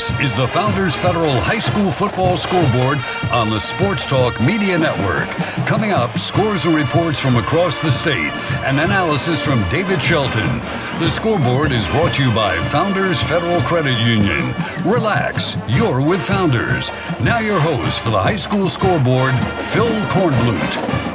This is the Founders Federal High School Football Scoreboard on the Sports Talk Media Network. Coming up, scores and reports from across the state and analysis from David Shelton. The scoreboard is brought to you by Founders Federal Credit Union. Relax, you're with Founders. Now, your host for the High School Scoreboard, Phil Kornblut.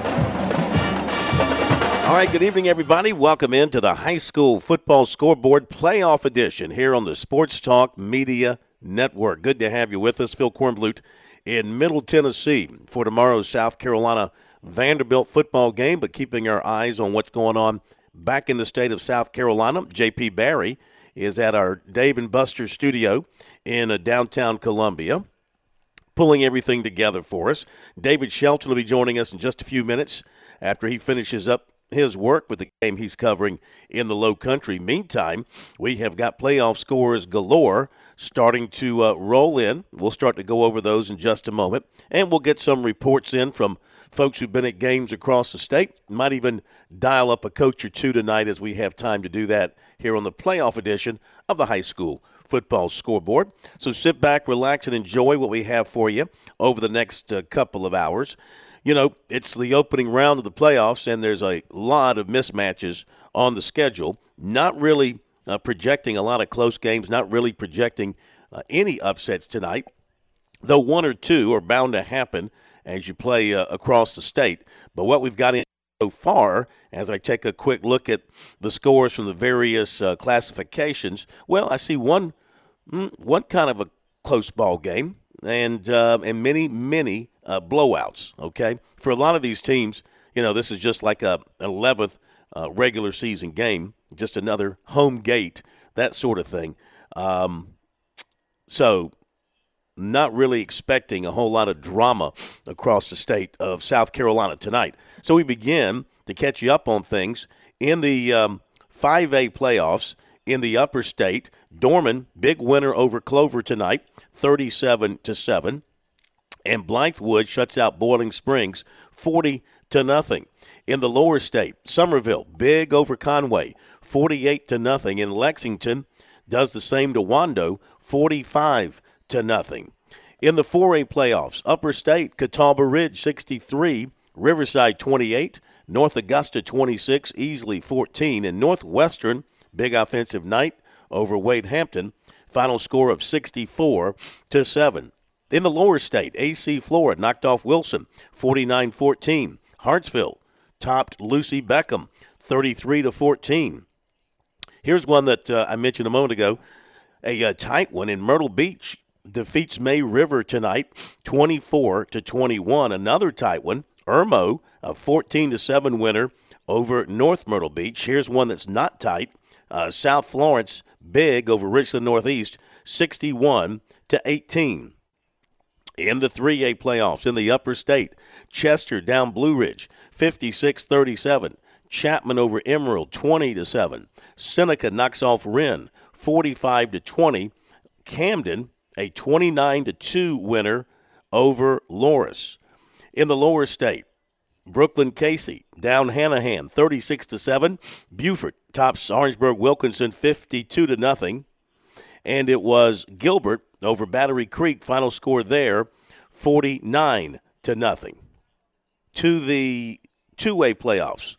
All right, good evening, everybody. Welcome into the High School Football Scoreboard Playoff Edition here on the Sports Talk Media Network. Good to have you with us, Phil Kornblut, in Middle Tennessee for tomorrow's South Carolina Vanderbilt football game, but keeping our eyes on what's going on back in the state of South Carolina. JP Barry is at our Dave and Buster studio in uh, downtown Columbia pulling everything together for us. David Shelton will be joining us in just a few minutes after he finishes up his work with the game he's covering in the low country. Meantime, we have got playoff scores galore starting to uh, roll in. We'll start to go over those in just a moment, and we'll get some reports in from folks who've been at games across the state. Might even dial up a coach or two tonight as we have time to do that here on the playoff edition of the high school football scoreboard. So sit back, relax, and enjoy what we have for you over the next uh, couple of hours you know, it's the opening round of the playoffs, and there's a lot of mismatches on the schedule. Not really uh, projecting a lot of close games, not really projecting uh, any upsets tonight, though one or two are bound to happen as you play uh, across the state. But what we've got in so far, as I take a quick look at the scores from the various uh, classifications, well, I see one, mm, one kind of a close ball game and uh, and many many uh, blowouts. Okay, for a lot of these teams, you know, this is just like a eleventh uh, regular season game, just another home gate, that sort of thing. Um, so, not really expecting a whole lot of drama across the state of South Carolina tonight. So we begin to catch you up on things in the um, 5A playoffs in the upper state. Dorman, big winner over Clover tonight, 37 to 7. And Blythewood shuts out Boiling Springs 40 to nothing. In the lower state, Summerville big over Conway, 48 to nothing. In Lexington, does the same to Wando, 45 to nothing. In the 4A playoffs, Upper State, Catawba Ridge 63, Riverside 28, North Augusta 26, Easley 14, and Northwestern Big offensive night over Wade Hampton. Final score of 64 to 7. In the lower state, AC Flora knocked off Wilson 49 14. Hartsville topped Lucy Beckham 33 to 14. Here's one that uh, I mentioned a moment ago a, uh, tight one in Myrtle Beach defeats May River tonight 24 to 21. Another tight one, Irmo, a 14 to 7 winner over North Myrtle Beach. Here's one that's not tight. Uh, South Florence big over Richland Northeast, 61 to 18. In the 3A playoffs in the upper state, Chester down Blue Ridge, 56-37. Chapman over Emerald, 20 to 7. Seneca knocks off Wren, 45 to 20. Camden, a 29 to 2 winner over Loris. In the lower state, Brookland-Cayce down Hanahan 36 to 7. Beaufort tops Orangeburg Wilkinson 52 to nothing. And it was Gilbert over Battery Creek final score there 49 to nothing. To the 2A playoffs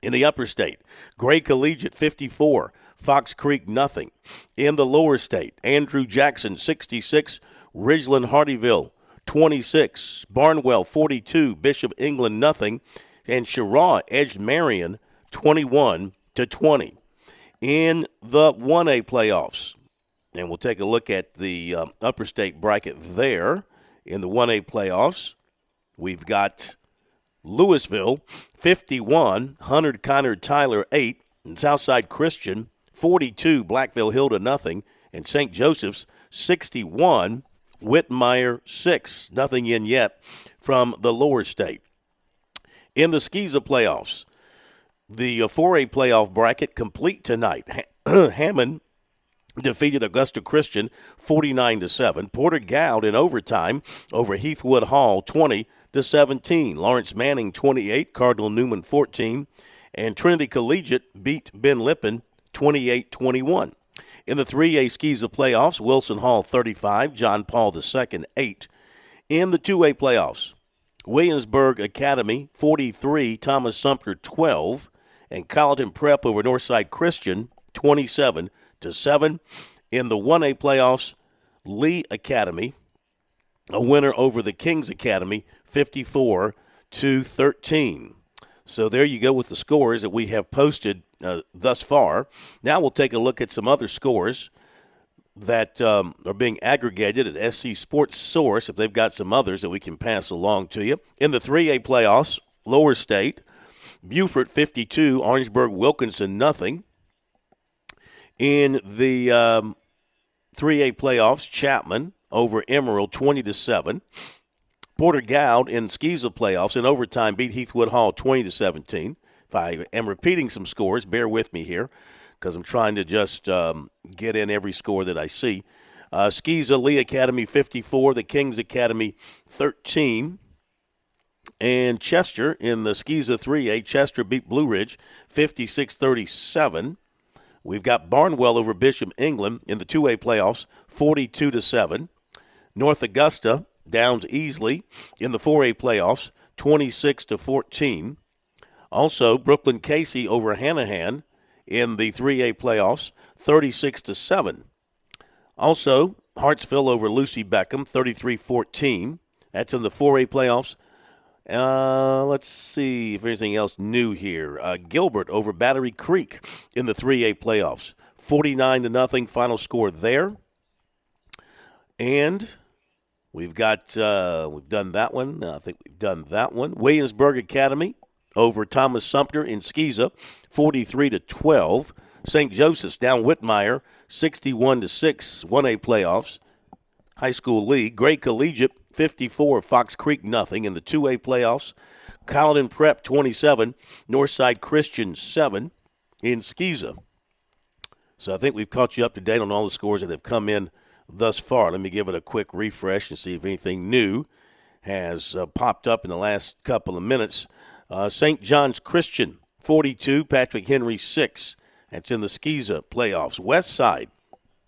in the upper state, Gray Collegiate 54, Fox Creek nothing. In the lower state, Andrew Jackson 66, Ridgeland Hardeeville 26. Barnwell 42. Bishop England nothing. And Cheraw edged Marion 21 to 20 in the 1A playoffs. And we'll take a look at the um, upper state bracket there in the 1A playoffs. We've got Lewisville 51, Hunter Kinard Tyler 8, and Southside Christian 42, Blackville Hilda nothing, and St. Joseph's 61, Whitmire 6. Nothing in yet from the lower state. In the SCISA playoffs, the 4A uh, playoff bracket complete tonight. Hammond defeated Augusta Christian 49 to 7. Porter-Gaud in overtime over Heathwood Hall 20 to 17. Laurence Manning 28, Cardinal Newman 14, and Trinity Collegiate beat Ben Lippen 28-21. In the 3A SCISA playoffs, Wilson Hall 35, John Paul II 8. In the 2A playoffs, Williamsburg Academy 43, Thomas Sumter 12, and Colleton Prep over Northside Christian 27 to 7. In the 1A playoffs, Lee Academy a winner over the Kings Academy 54 to 13. So there you go with the scores that we have posted uh, thus far. Now we'll take a look at some other scores that um, are being aggregated at SC Sports Source, if they've got some others that we can pass along to you. In the 3A playoffs, Lower State, Beaufort 52, Orangeburg Wilkinson nothing. In the um, 3A playoffs, Chapman over Emerald 20 to 7. Porter-Gaud in SCISA playoffs in overtime beat Heathwood Hall 20 to 17. If I am repeating some scores, bear with me here because I'm trying to just um, get in every score that I see. Uh, SCISA Lee Academy 54, the Kings Academy 13. And Chester in the SCISA 3A, Chester beat Blue Ridge 56 37. We've got Barnwell over Bishop England in the 2A playoffs 42 to 7. North Augusta downs Easley in the 4A playoffs 26 to 14. Also, Brookland-Cayce over Hanahan in the 3A playoffs, 36 to 7. Also, Hartsville over Lucy Beckham, 33-14. That's in the 4A playoffs. Uh, let's see if anything else new here. Uh, Gilbert over Battery Creek in the 3A playoffs, 49 to nothing. Final score there. And we've got uh, we've done that one. I think we've done that one. Williamsburg Academy over Thomas Sumter in SCISA, 43 to 12. St. Joseph's down Whitmire, 61 to 6, 1A playoffs. High School League. Gray Collegiate, 54, Fox Creek nothing in the 2A playoffs. Colleton Prep, 27, Northside Christian, 7 in SCISA. So I think we've caught you up to date on all the scores that have come in thus far. Let me give it a quick refresh and see if anything new has uh, popped up in the last couple of minutes. Uh, St. John's Christian, 42. Patrick Henry, 6. That's in the SCISA playoffs. West Side,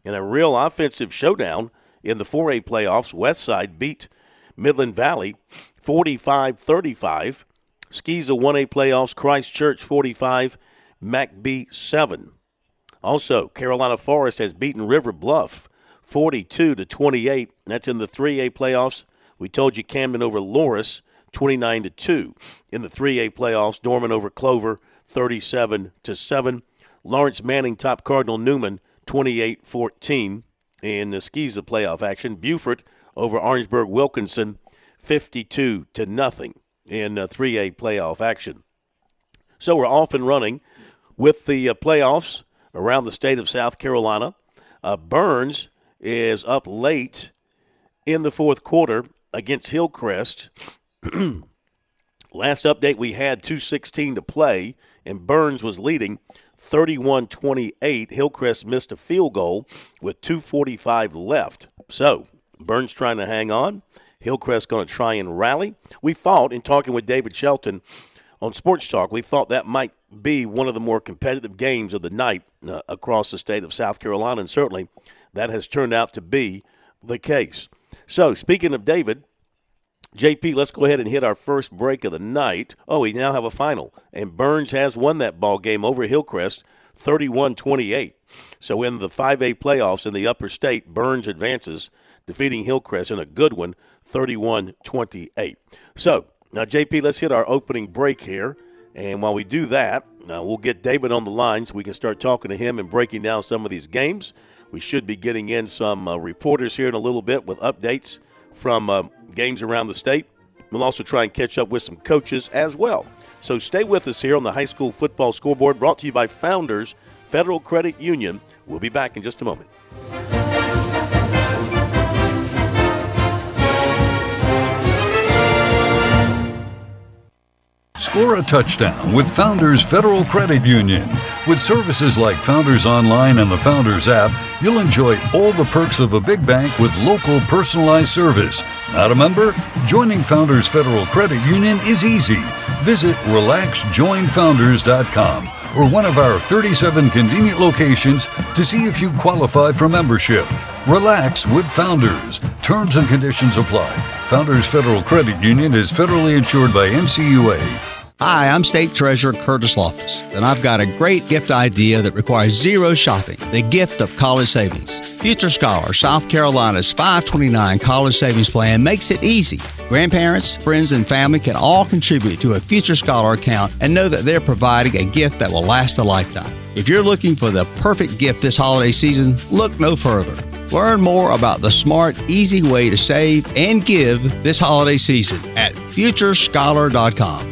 in a real offensive showdown in the 4A playoffs, West Side beat Midland Valley 45 35. SCISA 1A playoffs, Christchurch 45, MacB 7. Also, Carolina Forest has beaten River Bluff 42 to 28. That's in the 3A playoffs. We told you Camden over Loris 29 to 2. In the 3A playoffs, Dorman over Clover 37 to 7. Laurence Manning top Cardinal Newman 28-14 in the SCISA playoff action. Beaufort over Orangeburg Wilkinson 52 to nothing in 3A playoff action. So we're off and running with the uh, playoffs around the state of South Carolina. Uh, Burns is up late in the fourth quarter against Hillcrest. Last update we had 216 to play, and Burns was leading 31 28. Hillcrest missed a field goal with 2.45 left. So, Burns trying to hang on. Hillcrest going to try and rally. We thought, in talking with David Shelton on Sports Talk, we thought that might be one of the more competitive games of the night uh, across the state of South Carolina, and certainly that has turned out to be the case. So, speaking of David, JP, let's go ahead and hit our first break of the night. Oh, we now have a final, and Burns has won that ball game over Hillcrest, 31-28. So in the 5A playoffs in the upper state, Burns advances, defeating Hillcrest in a good one, 31-28. So now, JP, let's hit our opening break here, and while we do that, uh, we'll get David on the line so we can start talking to him and breaking down some of these games. We should be getting in some uh, reporters here in a little bit with updates from uh, games around the state. We'll also try and catch up with some coaches as well. So stay with us here on the high school football scoreboard brought to you by Founders Federal Credit Union. We'll be back in just a moment. Score a touchdown with Founders Federal Credit Union. With services like Founders Online and the Founders app, you'll enjoy all the perks of a big bank with local personalized service. Not a member? Joining Founders Federal Credit Union is easy. Visit relaxjoinfounders.com or one of our 37 convenient locations to see if you qualify for membership. Relax with Founders. Terms and conditions apply. Founders Federal Credit Union is federally insured by NCUA. Hi, I'm State Treasurer Curtis Loftis, and I've got a great gift idea that requires zero shopping the gift of college savings. Future Scholar, South Carolina's 529 college savings plan makes it easy. Grandparents, friends, and family can all contribute to a Future Scholar account and know that they're providing a gift that will last a lifetime. If you're looking for the perfect gift this holiday season, look no further. Learn more about the smart, easy way to save and give this holiday season at futurescholar.com.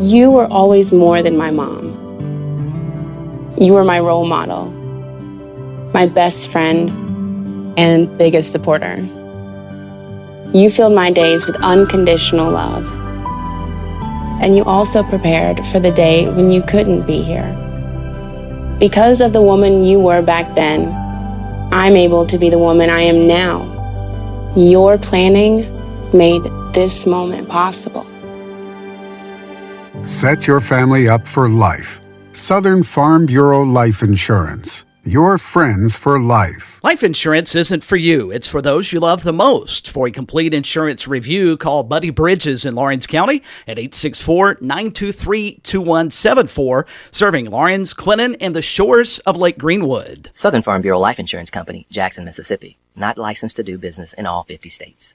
You were always more than my mom. You were my role model, my best friend, and biggest supporter. You filled my days with unconditional love. And you also prepared for the day when you couldn't be here. Because of the woman you were back then, I'm able to be the woman I am now. Your planning made this moment possible. Set your family up for life. Southern Farm Bureau Life Insurance. Your friends for life. Life insurance isn't for you, it's for those you love the most. For a complete insurance review, call Buddy Bridges in Laurens County at 864 923 2174, serving Laurens, Clinton, and the shores of Lake Greenwood. Southern Farm Bureau Life Insurance Company, Jackson, Mississippi. Not licensed to do business in all 50 states.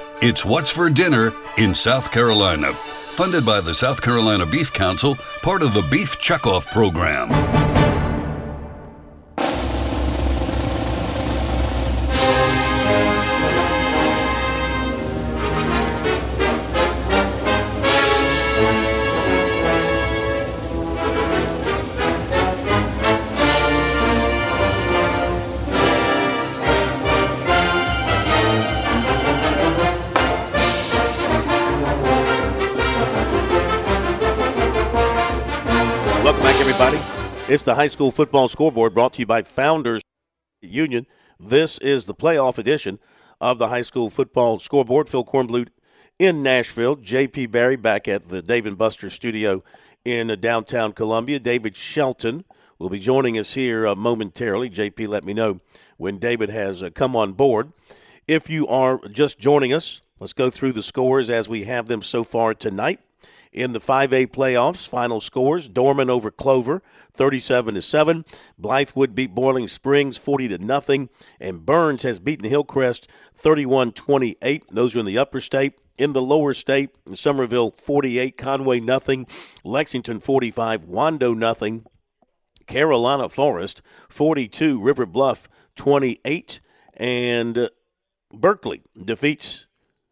it's What's for Dinner in South Carolina. Funded by the South Carolina Beef Council, part of the Beef Checkoff program. The high school football scoreboard brought to you by Founders Union. This is the playoff edition of the high school football scoreboard. Phil Kornblut in Nashville. J.P. Barry back at the Dave and Buster studio in downtown Columbia. David Shelton will be joining us here uh, momentarily. JP, let me know when David has uh, come on board. If you are just joining us, let's go through the scores as we have them so far tonight in the 5A playoffs. Final scores: Dorman over Clover, 37 to seven. Blythewood beat Boiling Springs, 40 to nothing, and Burns has beaten Hillcrest, 31-28. Those are in the upper state. In the lower state, Summerville 48, Conway nothing, Lexington 45, Wando nothing, Carolina Forest 42, River Bluff 28, and uh, Berkeley defeats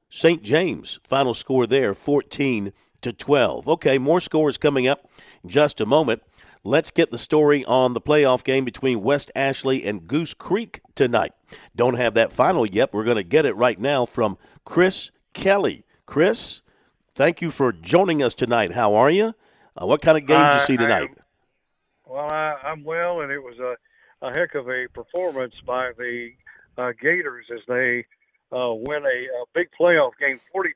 St. James. Final score there 14 to 12. Okay, more scores coming up in just a moment. Let's get the story on the playoff game between West Ashley and Goose Creek tonight. Don't have that final yet. We're going to get it right now from Chris Kelly. Chris, thank you for joining us tonight. How are you? Uh, what kind of game did you see tonight? I, well, I, am well, and it was a, a heck of a performance by the uh, Gators as they uh, win a, a, big playoff game. 42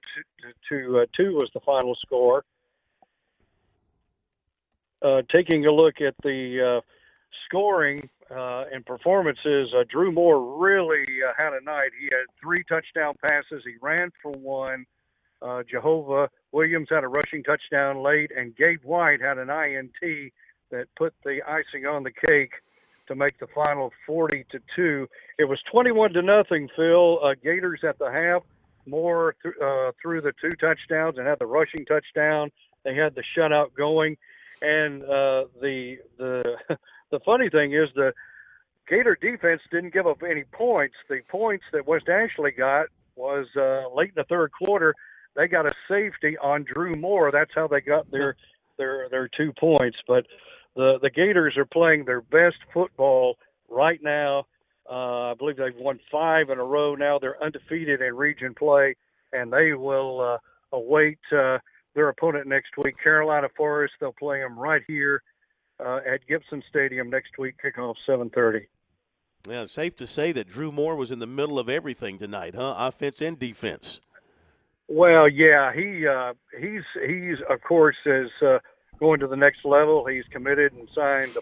to, uh, 2 was the final score. uh, taking a look at the uh, scoring uh, and performances, uh, Drew Moore really uh, had a night. He had three touchdown passes. He ran for one. Uh, Jehovah Williams had a rushing touchdown late, and Gabe White had an INT that put the icing on the cake to make the final 40 to two. It was 21 to nothing. Phil uh, Gators at the half. Moore th- uh, threw the two touchdowns and had the rushing touchdown. They had the shutout going, and uh, the the the funny thing is the Gator defense didn't give up any points. The points that West Ashley got was uh, late in the third quarter. They got a safety on Drew Moore. That's how they got their their their two points. But the the Gators are playing their best football right now. Uh, I believe they've won five in a row now. They're undefeated in region play, and they will uh, await uh, their opponent next week, Carolina Forest. They'll play them right here uh, at Gibson Stadium next week, kickoff 7:30. Yeah, safe to say that Drew Moore was in the middle of everything tonight, huh? Offense and defense. Well, yeah, he uh, he's he's of course as uh, going to the next level. He's committed and signed to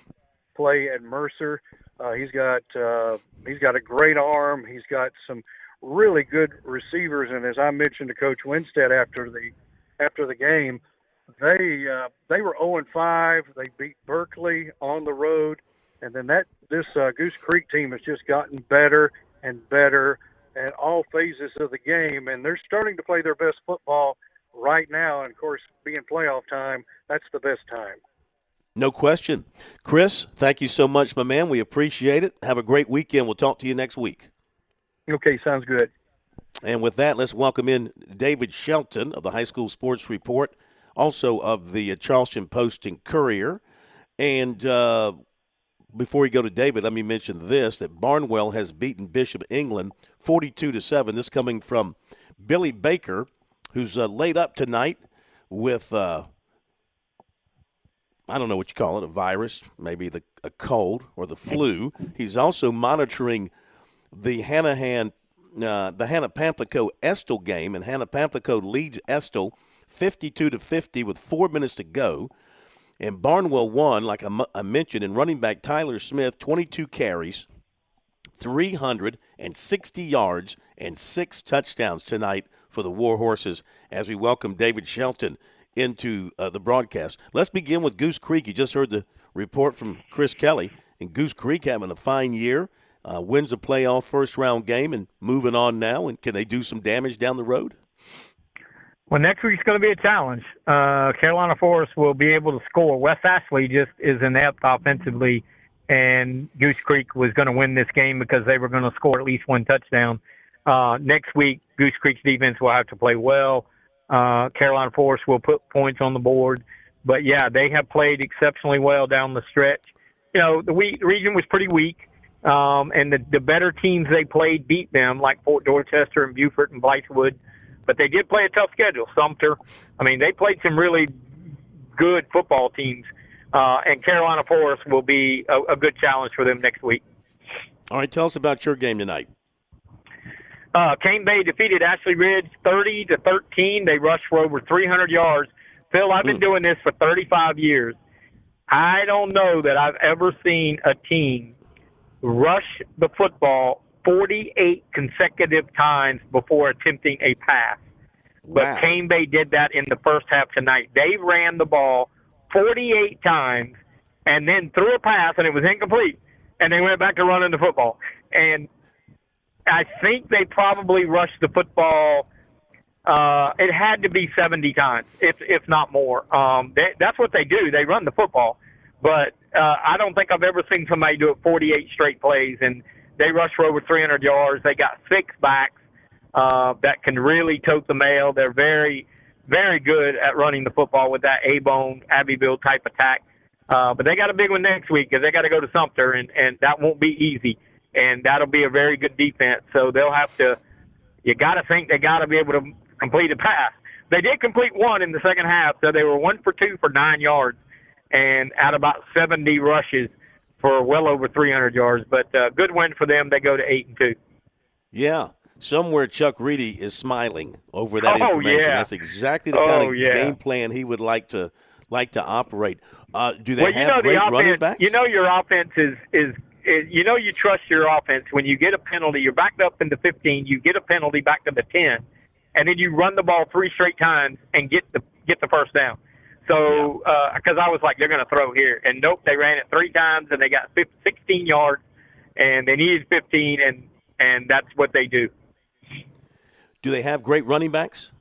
play at Mercer. Uh, he's got uh, he's got a great arm. He's got some really good receivers, and as I mentioned to Coach Winstead after the after the game, they uh, they were 0 and 5. They beat Berkeley on the road, and then that this uh, Goose Creek team has just gotten better and better at all phases of the game, and they're starting to play their best football right now. And of course, being playoff time, that's the best time. No question. Chris, thank you so much, my man. We appreciate it. Have a great weekend. We'll talk to you next week. Okay, sounds good. And with that, let's welcome in David Shelton of the High School Sports Report, also of the Charleston Post and Courier. And uh, before we go to David, let me mention this: that Barnwell has beaten Bishop England 42 to seven. This coming from Billy Baker, who's uh, laid up tonight with uh, I don't know what you call it, a virus, maybe the a cold or the flu. He's also monitoring the Hanahan, uh, the Hannah Pamplico Estill game, and Hannah Pamplico leads Estill 52 to 50 with four minutes to go. And Barnwell won, like I mentioned, in running back Tyler Smith, 22 carries, 360 yards, and six touchdowns tonight for the War Horses as we welcome David Shelton into uh, the broadcast. Let's begin with Goose Creek. You just heard the report from Chris Kelly, and Goose Creek having a fine year. Uh, wins a playoff first round game and moving on now. And can they do some damage down the road? Well, next week's going to be a challenge. Uh, Carolina Forest will be able to score. West Ashley just is inept offensively, and Goose Creek was going to win this game because they were going to score at least one touchdown. Uh, next week, Goose Creek's defense will have to play well. Uh, Carolina Forest will put points on the board. But yeah, they have played exceptionally well down the stretch. You know, the, we, the region was pretty weak, um, and the, the better teams they played beat them, like Fort Dorchester and Beaufort and Blythewood. But they did play a tough schedule. Sumter, I mean, they played some really good football teams, uh, and Carolina Forest will be a, a good challenge for them next week. All right, tell us about your game tonight. Uh, Cane Bay defeated Ashley Ridge 30 to 13. They rushed for over 300 yards. Phil, I've been mm. doing this for 35 years. I don't know that I've ever seen a team rush the football 48 consecutive times before attempting a pass. But wow. Cane Bay did that in the first half tonight. They ran the ball 48 times and then threw a pass, and it was incomplete. And they went back to running the football. And I think they probably rushed the football. Uh, it had to be 70 times, if if not more. Um, they, that's what they do. They run the football, but uh, I don't think I've ever seen somebody do it 48 straight plays. And they rush for over 300 yards. They got six backs uh, that can really tote the mail. They're very, very good at running the football with that A-bone Abbeville type attack. Uh, but they got a big one next week because they got to go to Sumter, and and that won't be easy and that'll be a very good defense. So they'll have to. You got to think they got to be able to complete a pass. They did complete one in the second half, so they were one for two for nine yards, and at about 70 rushes for well over 300 yards. But uh, good win for them. They go to eight and two. Yeah, somewhere Chuck Reedy is smiling over that oh, information. Yeah. That's exactly the oh, kind of yeah. game plan he would like to like to operate. Uh, do they well, have you know great the offense, running backs? You know your offense is, is you know you trust your offense when you get a penalty. You're backed up in the 15. You get a penalty back to the 10, and then you run the ball three straight times and get the get the first down. So because uh, I was like they're going to throw here, and nope, they ran it three times and they got 15, 16 yards, and they needed 15, and and that's what they do. Do they have great running backs?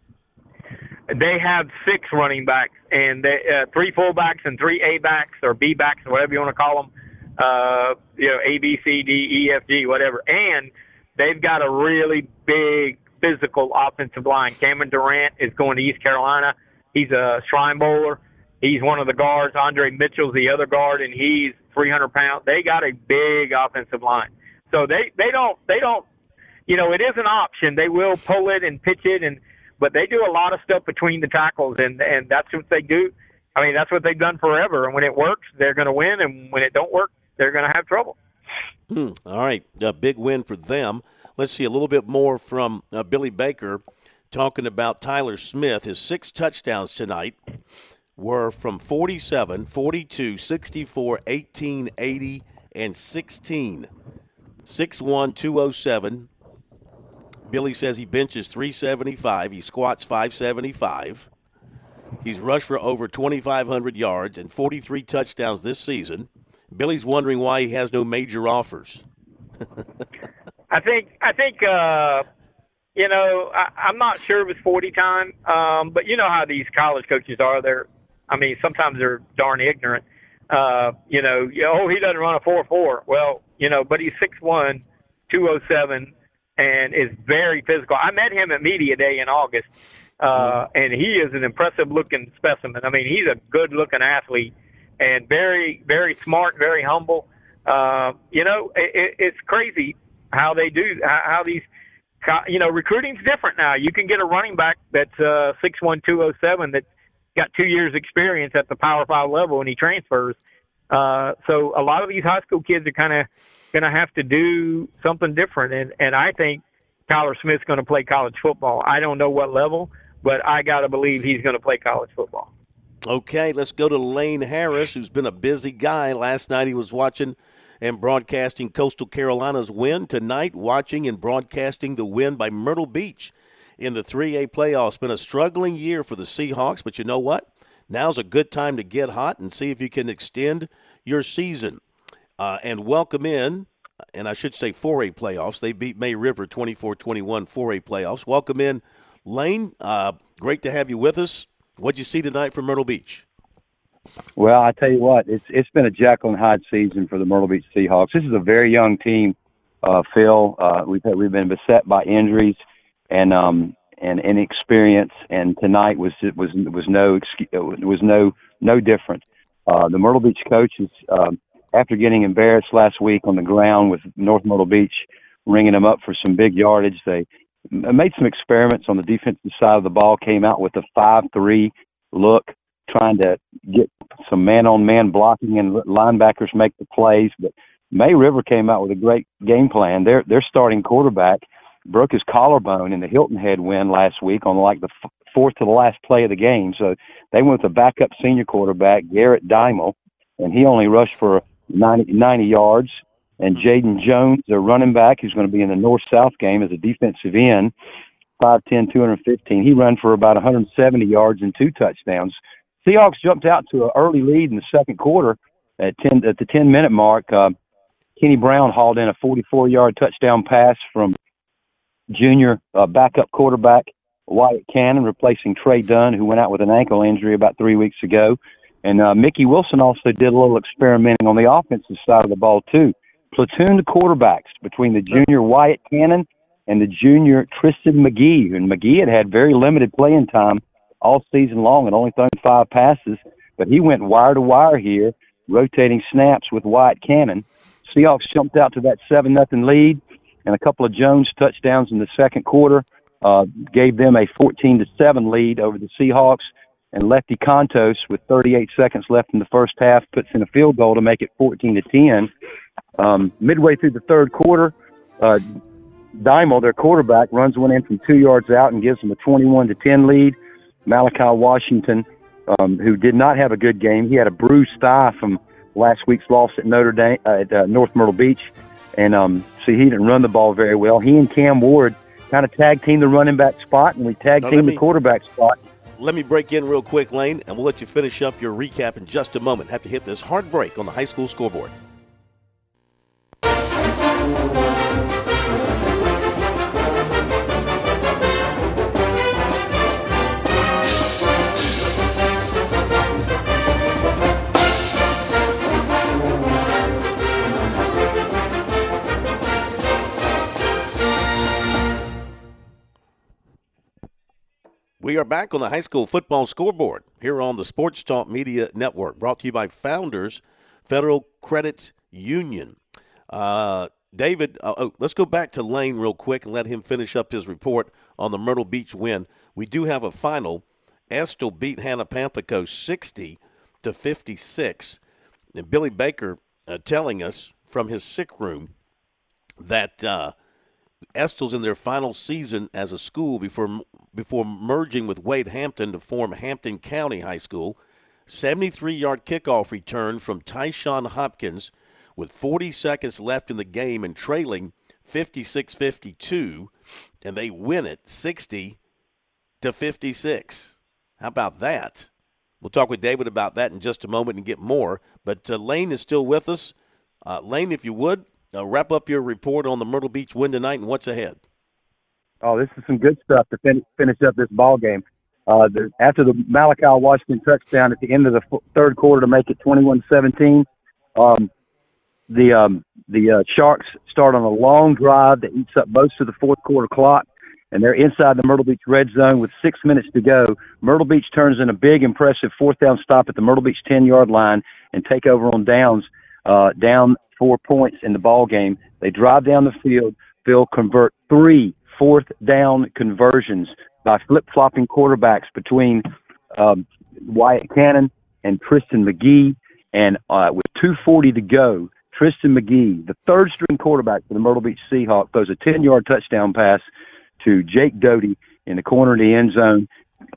They have six running backs and they, uh, three fullbacks and three A backs or B backs or whatever you want to call them. Uh, you know, A, B, C, D, E, F, G, whatever. And they've got a really big physical offensive line. Cameron Durant is going to East Carolina. He's a shrine bowler. He's one of the guards. Andre Mitchell's the other guard, and he's 300 pounds. They got a big offensive line. So they they don't they don't you know it is an option. They will pull it and pitch it, and but they do a lot of stuff between the tackles, and and that's what they do. I mean that's what they've done forever. And when it works, they're going to win, and when it don't work, they're going to have trouble. Hmm. All right, a big win for them. Let's see a little bit more from uh, Billy Baker talking about Tyler Smith. His six touchdowns tonight were from 47, 42, 64, 18, 80, and 16. 6'1, 207. Billy says he benches 375. He squats 575. He's rushed for over 2,500 yards and 43 touchdowns this season. Billy's wondering why he has no major offers. I think I think uh, you know I, I'm not sure if it's 40 time, um, but you know how these college coaches are. They're I mean sometimes they're darn ignorant. Uh, you know, oh he doesn't run a four four. Well, you know, but he's six one, two oh seven, and is very physical. I met him at media day in August, uh, and he is an impressive looking specimen. I mean, he's a good looking athlete and very very smart, very humble. Uh, you know, it, it's crazy how they do how these you know recruiting's different now. You can get a running back that's uh, six one two oh seven that got two years experience at the Power Five level, and he transfers. Uh, so a lot of these high school kids are kind of going to have to do something different, and and I think Tyler Smith's going to play college football. I don't know what level, but I got to believe he's going to play college football. Okay, let's go to Lane Harris, who's been a busy guy. Last night he was watching and broadcasting Coastal Carolina's win. Tonight, watching and broadcasting the win by Myrtle Beach in the 3A playoffs. Been a struggling year for the Seahawks, but you know what? Now's a good time to get hot and see if you can extend your season. Uh, and welcome in, and I should say 4A playoffs. They beat May River 24 21 4A playoffs. Welcome in, Lane. Uh, great to have you with us. What'd you see tonight from Myrtle Beach? Well, I tell you what, it's it's been a Jekyll and Hyde season for the Myrtle Beach Seahawks. This is a very young team, uh, Phil. Uh, we've had, we've been beset by injuries and um and inexperience, and tonight was was was no was no no different. Uh, the Myrtle Beach coaches, um, after getting embarrassed last week on the ground with North Myrtle Beach, ringing them up for some big yardage, they made some experiments on the defensive side of the ball. Came out with a five-three look trying to get some man on man blocking and linebackers make the plays. But May River came out with a great game plan. Their their starting quarterback broke his collarbone in the Hilton Head win last week on like the f- fourth to the last play of the game. So they went with a backup senior quarterback, Garrett Dymel, and he only rushed for 90, 90 yards. And Jaden Jones, their running back, who's going to be in the North South game as a defensive end, 5'10, 215. He ran for about 170 yards and two touchdowns. Seahawks jumped out to an early lead in the second quarter at 10 at the 10 minute mark. Uh, Kenny Brown hauled in a 44 yard touchdown pass from junior uh, backup quarterback Wyatt Cannon, replacing Trey Dunn, who went out with an ankle injury about three weeks ago. And uh, Mickey Wilson also did a little experimenting on the offensive side of the ball too. Platooned quarterbacks between the junior Wyatt Cannon and the junior Tristan McGee. And McGee had had very limited playing time all season long and only thrown five passes, but he went wire to wire here, rotating snaps with Wyatt Cannon. Seahawks jumped out to that seven nothing lead, and a couple of Jones touchdowns in the second quarter uh, gave them a 14 to seven lead over the Seahawks. And Lefty Contos, with 38 seconds left in the first half, puts in a field goal to make it 14 to 10. Um, midway through the third quarter, uh, Dymel, their quarterback, runs one in from two yards out and gives them a 21 to 10 lead. Malachi Washington um, who did not have a good game. He had a bruised thigh from last week's loss at Notre Dame uh, at uh, North Myrtle Beach, and um, so he didn't run the ball very well. He and Cam Ward kind of tag team the running back spot, and we tag team the quarterback spot. Let me break in real quick, Lane, and we'll let you finish up your recap in just a moment. Have to hit this hard break on the high school scoreboard. We are back on the high school football scoreboard here on the Sports Talk Media Network, brought to you by Founders Federal Credit Union. Uh, David, uh, oh, let's go back to Lane real quick and let him finish up his report on the Myrtle Beach win. We do have a final. Estill beat Hannah Pamplico 60 to 56. And Billy Baker uh, telling us from his sick room that uh, Estill's in their final season as a school before before merging with Wade Hampton to form Hampton County High School. 73 yard kickoff return from Tyshawn Hopkins with 40 seconds left in the game and trailing 56 52, and they win it 60 to 56. How about that? We'll talk with David about that in just a moment and get more. But uh, Lane is still with us. Uh, Lane, if you would, uh, wrap up your report on the Myrtle Beach win tonight and what's ahead. Oh, this is some good stuff to finish finish up this ball game. Uh, the, after the Malachi Washington touchdown at the end of the f- third quarter to make it 21-17, um, the um, the uh, Sharks start on a long drive that eats up most of the fourth quarter clock, and they're inside the Myrtle Beach red zone with six minutes to go. Myrtle Beach turns in a big, impressive fourth down stop at the Myrtle Beach 10 yard line and take over on downs, uh, down four points in the ball game. They drive down the field. They'll convert three fourth down conversions by flip flopping quarterbacks between um, Wyatt Cannon and Tristan McGee. And uh, with 2.40 to go, Tristan McGee, the third string quarterback for the Myrtle Beach Seahawks, throws a 10 yard touchdown pass to Jake Doty in the corner of the end zone.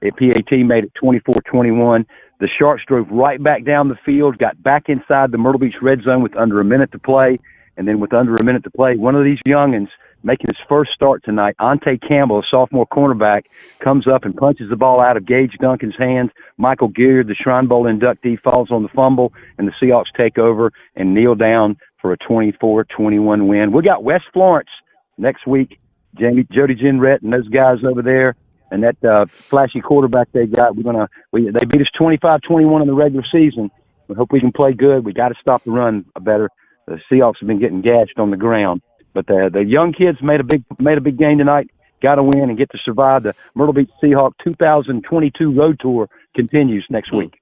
A PAT made it 24 21. The Sharks drove right back down the field, got back inside the Myrtle Beach red zone with under a minute to play. And then with under a minute to play, one of these youngins making his first start tonight, Ante Campbell, a sophomore cornerback, comes up and punches the ball out of Gage Duncan's hands. Michael Gilliard, the Shrine Bowl inductee, falls on the fumble, and the Seahawks take over and kneel down for a 24-21 win. We got West Florence next week. Jamie, Jody Jenrette, and those guys over there, and that uh, flashy quarterback they got. We're gonna we, they beat us 25-21 in the regular season. We hope we can play good. We got to stop the run better. The Seahawks have been getting gashed on the ground. But the the young kids made a big made a big game tonight. Got to win and get to survive. The Myrtle Beach Seahawk 2022 Road Tour continues next hmm. week.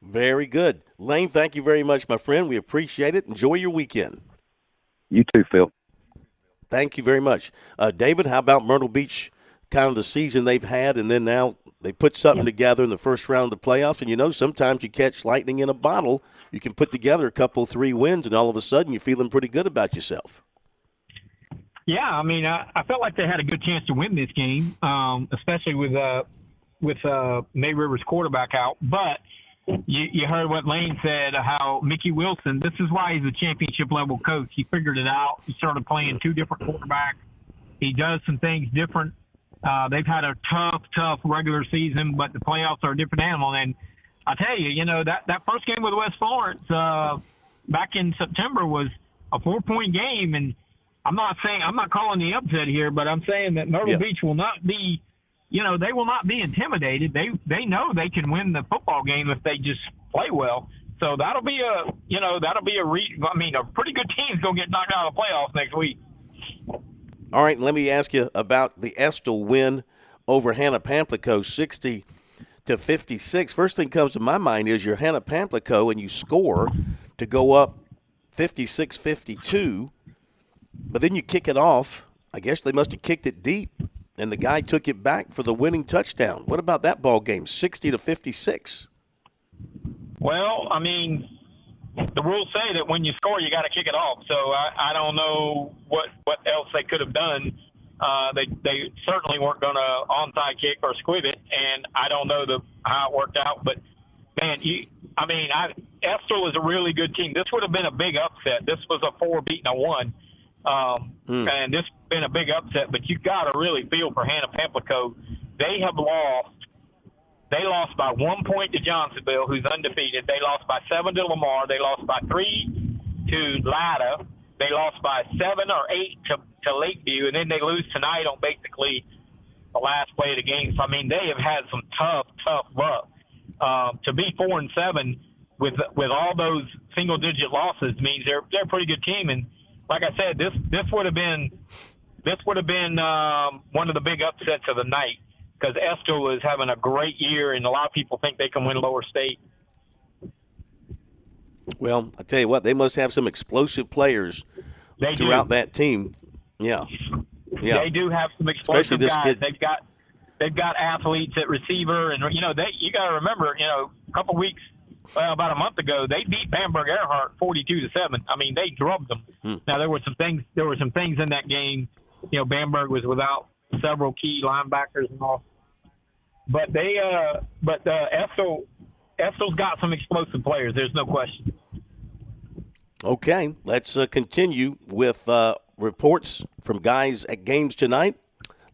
Very good, Lane. Thank you very much, my friend. We appreciate it. Enjoy your weekend. You too, Phil. Thank you very much, uh, David. How about Myrtle Beach? Kind of the season they've had, and then now they put something together in the first round of the playoffs. And you know, sometimes you catch lightning in a bottle. You can put together a couple, three wins, and all of a sudden you're feeling pretty good about yourself. Yeah, I mean, I, I felt like they had a good chance to win this game, um, especially with uh, with uh, May Rivers quarterback out. But you, you heard what Lane said, how Mickey Wilson. This is why he's a championship level coach. He figured it out. He started playing two different quarterbacks. He does some things different. Uh, they've had a tough, tough regular season, but the playoffs are a different animal. And I tell you, you know that that first game with West Florence uh, back in September was a four point game, and I'm not saying I'm not calling the upset here, but I'm saying that Myrtle yeah. Beach will not be, you know, they will not be intimidated. They they know they can win the football game if they just play well. So that'll be a, you know, that'll be a re. I mean, a pretty good team's gonna get knocked out of the playoffs next week. All right, let me ask you about the Estill win over Hannah Pamplico, sixty to fifty six. First thing comes to my mind is you're Hannah Pamplico and you score to go up 56-52 but then you kick it off. I guess they must have kicked it deep, and the guy took it back for the winning touchdown. What about that ball game? Sixty to fifty-six. Well, I mean, the rules say that when you score, you got to kick it off. So I, I don't know what what else they could have done. Uh, they they certainly weren't going to onside kick or squib it, and I don't know the how it worked out, but man, you, I mean, I, Estill is a really good team. This would have been a big upset. This was a four beating a one, um, Hmm. and this has been a big upset. But you got to really feel for Hannah Pamplico. They have lost. They lost by one point to Johnsonville, who's undefeated. They lost by seven to Lamar. They lost by three to Latta. They lost by seven or eight to, to Lakeview, and then they lose tonight on basically the last play of the game. So I mean, they have had some tough, tough luck. Uh, to be four and seven with with all those single digit losses means they're they're a pretty good team. And like I said, this this would have been this would have been um, one of the big upsets of the night because Estill is having a great year, and a lot of people think they can win Lower State. Well, I tell you what, they must have some explosive players They do. throughout that team. Yeah, yeah. They do have some explosive Especially this guys. kid. They've got they've got athletes at receiver, and you know they you got to remember, you know, a couple weeks, well, about a month ago, they beat Bamberg Ehrhardt forty-two to seven. I mean, they drubbed them. Hmm. Now there were some things there were some things in that game. You know, Bamberg was without several key linebackers and all, but they uh, but uh, Estill Estill's got some explosive players. There's no question. Okay, let's uh, continue with uh, reports from guys at games tonight.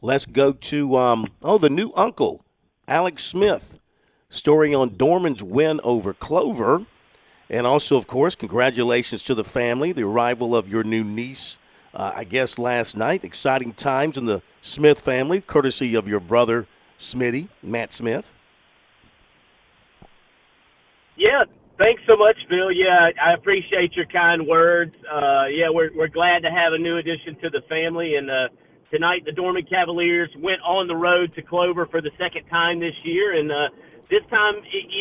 Let's go to um, oh the new uncle, Alex Smith, story on Dorman's win over Clover, and also of course congratulations to the family, the arrival of your new niece. Uh, I guess last night, exciting times in the Smith family, courtesy of your brother Smitty, Matt Smith. Yeah, thanks so much, Bill. Yeah, I appreciate your kind words. Uh, yeah, we're we're glad to have a new addition to the family, and uh, tonight the Dorman Cavaliers went on the road to Clover for the second time this year, and uh, this time,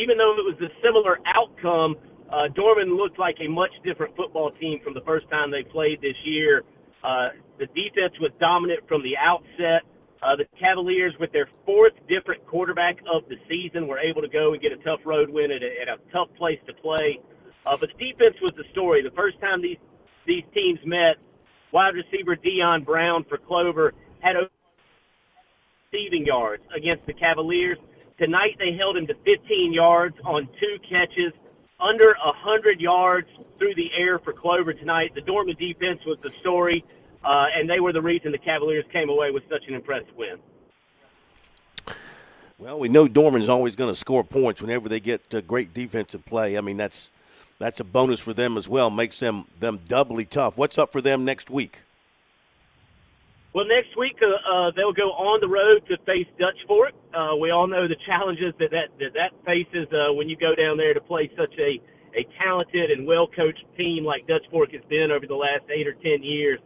even though it was a similar outcome, uh, Dorman looked like a much different football team from the first time they played this year. Uh, the defense was dominant from the outset. Uh, the Cavaliers, with their fourth different quarterback of the season, were able to go and get a tough road win at a, at a tough place to play. Uh, but the defense was the story. The first time these these teams met, wide receiver Dion Brown for Clover had over receiving yards against the Cavaliers. Tonight they held him to 15 yards on two catches, under 100 yards through the air for Clover tonight. The Dorman defense was the story, uh, and they were the reason the Cavaliers came away with such an impressive win. Well, we know Dorman's always going to score points whenever they get uh, great defensive play. I mean, that's that's a bonus for them as well. Makes them them doubly tough. What's up for them next week? Well, next week uh, uh, they'll go on the road to face Dutch Fork. Uh, we all know the challenges that that that, that faces uh, when you go down there to play such a a talented and well coached team like Dutch Fork has been over the last eight or ten years.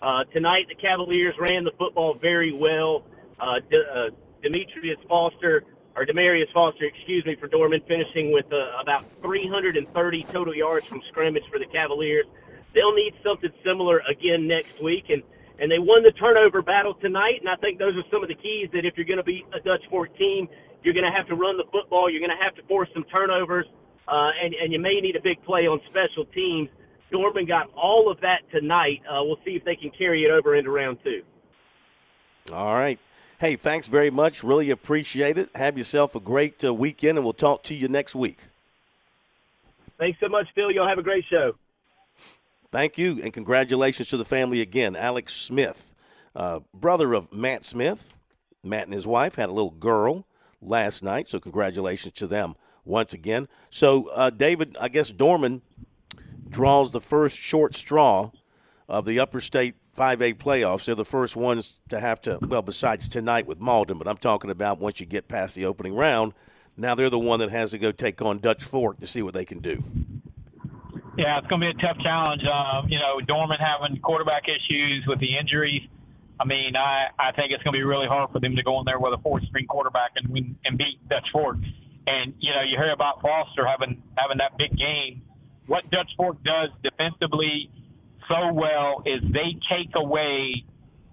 Uh, tonight, the Cavaliers ran the football very well. Uh, uh, Demetrius Foster or Demarius Foster, excuse me, for Dorman, finishing with uh, about 330 total yards from scrimmage for the Cavaliers. They'll need something similar again next week, and and they won the turnover battle tonight. And I think those are some of the keys that if you're going to beat a Dutch Fork team, you're going to have to run the football. You're going to have to force some turnovers, uh, and and you may need a big play on special teams. Dorman got all of that tonight. Uh, we'll see if they can carry it over into round two. All right. Hey, thanks very much. Really appreciate it. Have yourself a great uh, weekend, and we'll talk to you next week. Thanks so much, Phil. Y'all have a great show. Thank you, and congratulations to the family again. Alex Smith, uh, brother of Matt Smith. Matt and his wife had a little girl last night, so congratulations to them once again. So, uh, David, I guess Dorman draws the first short straw of the Upper State 5A playoffs. They're the first ones to have to, well, besides tonight with Mauldin, but I'm talking about once you get past the opening round. Now they're the one that has to go take on Dutch Fork to see what they can do. Yeah, it's going to be a tough challenge. Um, you know, Dorman having quarterback issues with the injuries. I mean, I, I think it's going to be really hard for them to go in there with a fourth string quarterback and win, and beat Dutch Fork. And you know, you hear about Foster having having that big game. What Dutch Fork does defensively so well is they take away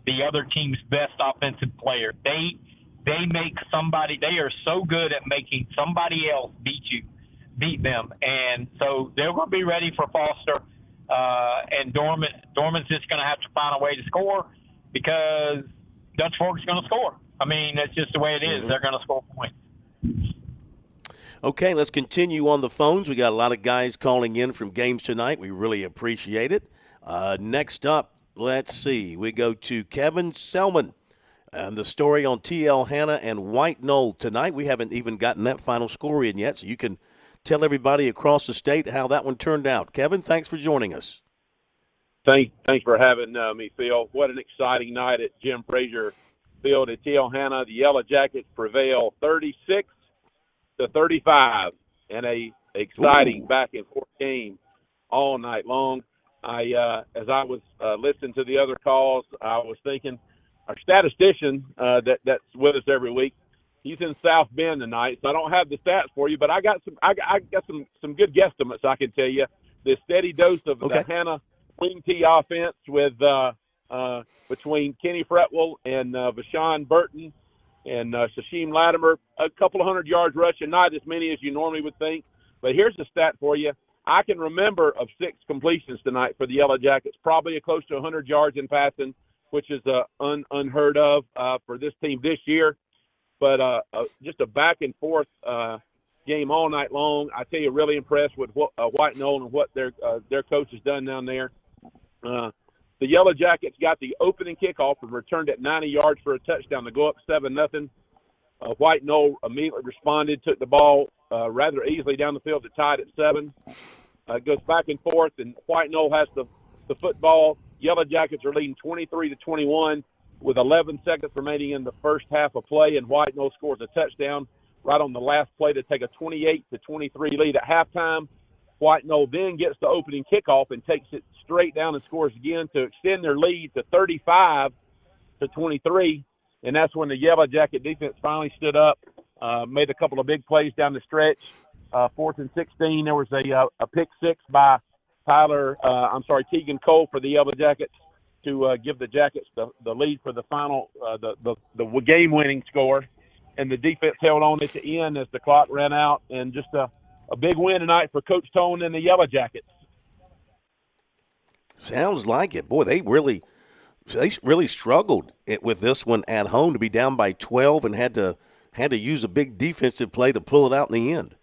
the other team's best offensive player. They they make somebody. They are so good at making somebody else beat you, beat them, and so they're going to be ready for Foster. Uh, and Dorman Dorman's just going to have to find a way to score because Dutch Fork's is going to score. I mean, that's just the way it is. Mm-hmm. They're going to score points. Okay, let's continue on the phones. We got a lot of guys calling in from games tonight. We really appreciate it. Uh, next up, let's see. We go to Kevin Selman and the story on TL Hanna and White Knoll tonight. We haven't even gotten that final score in yet, so you can tell everybody across the state how that one turned out. Kevin, thanks for joining us. Thank, thanks for having uh, me, Phil. What an exciting night at Jim Frazier Field at TL Hanna. The Yellow Jackets prevail 36 to 35 in a exciting Ooh. back and forth game all night long. I, uh, as I was uh, listening to the other calls, I was thinking our statistician uh, that that's with us every week. He's in South Bend tonight, so I don't have the stats for you, but I got some. I, got- I got some some good guesstimates. I can tell you the steady dose of Okay. the Hanna wing T offense with uh, uh, between Kenny Fretwell and uh, Vashawn Burton and uh, Sashim Latimer, a couple of hundred yards rushing, not as many as you normally would think. But here's the stat for you. I can remember of six completions tonight for the Yellow Jackets, probably a close to 100 yards in passing, which is uh, un, unheard of uh, for this team this year. But uh, uh, just a back and forth uh, game all night long. I tell you, really impressed with what uh, White Knoll and what their uh, their coach has done down there. Uh, the Yellow Jackets got the opening kickoff and returned at 90 yards for a touchdown to go up seven nothing. Uh, White Knoll immediately responded, took the ball uh, rather easily down the field to tie it at seven. Uh, goes back and forth, and White Knoll has the the football. Yellow Jackets are leading 23 to 21 with 11 seconds remaining in the first half of play, and White Knoll scores a touchdown right on the last play to take a 28 to 23 lead at halftime. White Knoll then gets the opening kickoff and takes it straight down and scores again to extend their lead to 35 to 23. And that's when the Yellow Jacket defense finally stood up, uh, made a couple of big plays down the stretch. Uh, fourth and 16, there was a, uh, a pick six by Tyler, uh, I'm sorry, Tegan Cole for the Yellow Jackets to uh, give the Jackets the, the lead for the final, uh, the, the, the game winning score. And the defense held on at the end as the clock ran out. And just a, a big win tonight for Coach Tone and the Yellow Jackets. Sounds like it. Boy, they really they really struggled with this one at home to be down by 12 and had to had to use a big defensive play to pull it out in the end.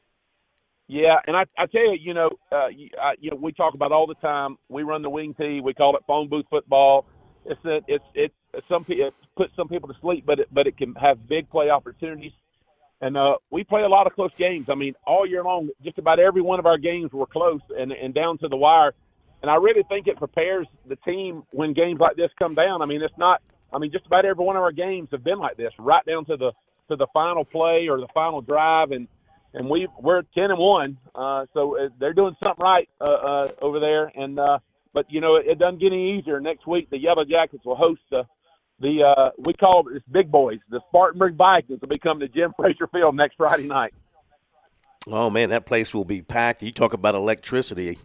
Yeah, and I, I tell you, you know, uh, I, you know, we talk about all the time. We run the wing T. We call it phone booth football. It's a, it's it's some it puts some people to sleep, but it, but it can have big play opportunities. And uh, we play a lot of close games. I mean, all year long, just about every one of our games were close and and down to the wire. And I really think it prepares the team when games like this come down. I mean, it's not. I mean, just about every one of our games have been like this, right down to the to the final play or the final drive, and and we we're ten and one. Uh, so uh, they're doing something right uh, uh, over there. And uh, but you know, it, it doesn't get any easier. Next week, the Yellow Jackets will host the the uh, we call it big boys. The Spartanburg Vikings will be coming to Jim Frazier Field next Friday night. Oh man, that place will be packed. You talk about electricity.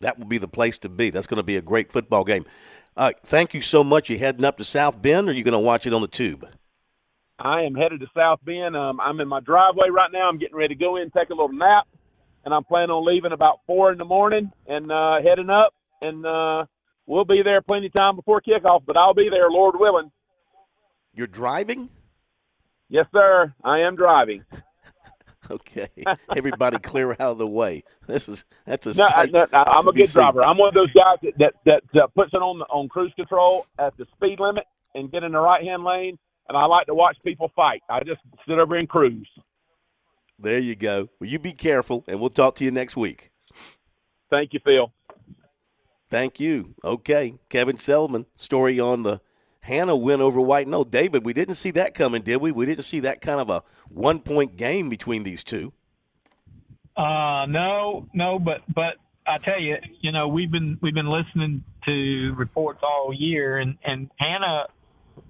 That will be the place to be. That's going to be a great football game. Uh, thank you so much. You heading up to South Bend, or are you going to watch it on the tube? I am headed to South Bend. Um, I'm in my driveway right now. I'm getting ready to go in, take a little nap, and I'm planning on leaving about four in the morning and uh, heading up. And uh, we'll be there plenty of time before kickoff, but I'll be there, Lord willing. You're driving? Yes, sir. I am driving. Okay, everybody clear out of the way. This is that's a No, I, sight no, I'm a good driver. I'm one of those guys that that, that uh, puts it on on cruise control at the speed limit and get in the right hand lane. And I like to watch people fight. I just sit over and cruise. There you go. Well, you be careful, and we'll talk to you next week. Thank you, Phil. Thank you. Okay, Kevin Selman story on the Hanna win over White Knoll, David, we didn't see that coming, did we? We didn't see that kind of a one point game between these two. Uh, no, no, but but I tell you, you know, we've been we've been listening to reports all year, and and Hanna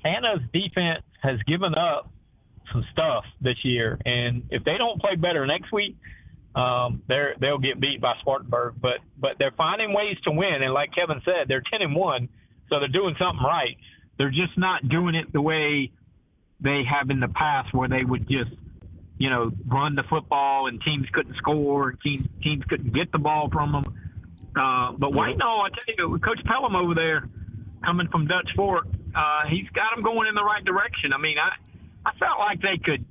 Hanna's defense has given up some stuff this year, and if they don't play better next week, um, they're they'll get beat by Spartanburg. But but they're finding ways to win, and like Kevin said, they're ten and one, so they're doing something right. They're just not doing it the way they have in the past, where they would just you know, run the football and teams couldn't score, and teams teams couldn't get the ball from them. Uh, but White Knoll, I tell you, Coach Pelham over there, coming from Dutch Fork, uh, he's got them going in the right direction. I mean, I I felt like they could.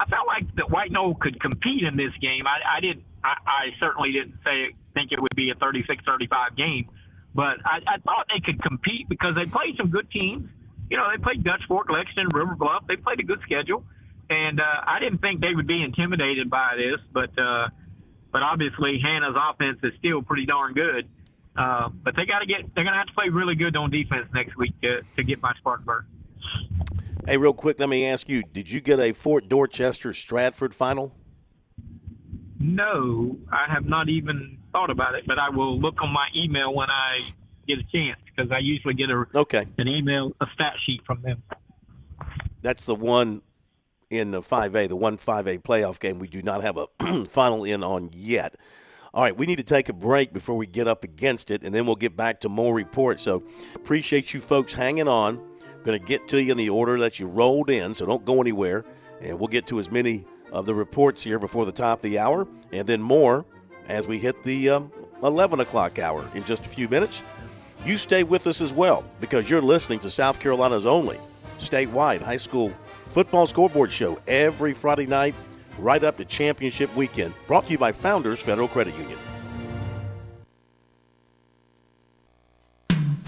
I felt like that White Knoll could compete in this game. I, I didn't. I, I certainly didn't say think it would be a 36-35 game, but I, I thought they could compete because they played some good teams. You know, they played Dutch Fork, Lexington, River Bluff. They played a good schedule, and uh, I didn't think they would be intimidated by this. But uh, but obviously, Hanna's offense is still pretty darn good. Uh, Uh, but they got to get. They're going to have to play really good on defense next week to to get by Spartanburg. Hey, real quick, let me ask you: Did you get a Fort Dorchester Stratford final? No, I have not even thought about it, but I will look on my email when I get a chance because I usually get a okay an email a stat sheet from them. That's the one in the 5A, the one 5A playoff game. We do not have a final in on yet. All right, we need to take a break before we get up against it, and then we'll get back to more reports. So appreciate you folks hanging on. Going to get to you in the order that you rolled in, so don't go anywhere. And we'll get to as many of the reports here before the top of the hour, and then more as we hit the um, 11 o'clock hour in just a few minutes. You stay with us as well because you're listening to South Carolina's only statewide high school football scoreboard show every Friday night right up to championship weekend. Brought to you by Founders Federal Credit Union.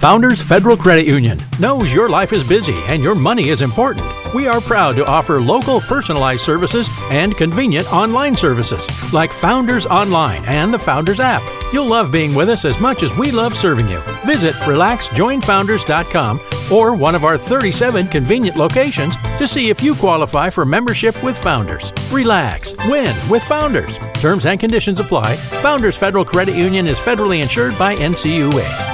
Founders Federal Credit Union knows your life is busy and your money is important. We are proud to offer local personalized services and convenient online services like Founders Online and the Founders app. You'll love being with us as much as we love serving you. Visit relaxjoinfounders.com or one of our 37 convenient locations to see if you qualify for membership with Founders. Relax, win with Founders. Terms and conditions apply. Founders Federal Credit Union is federally insured by NCUA.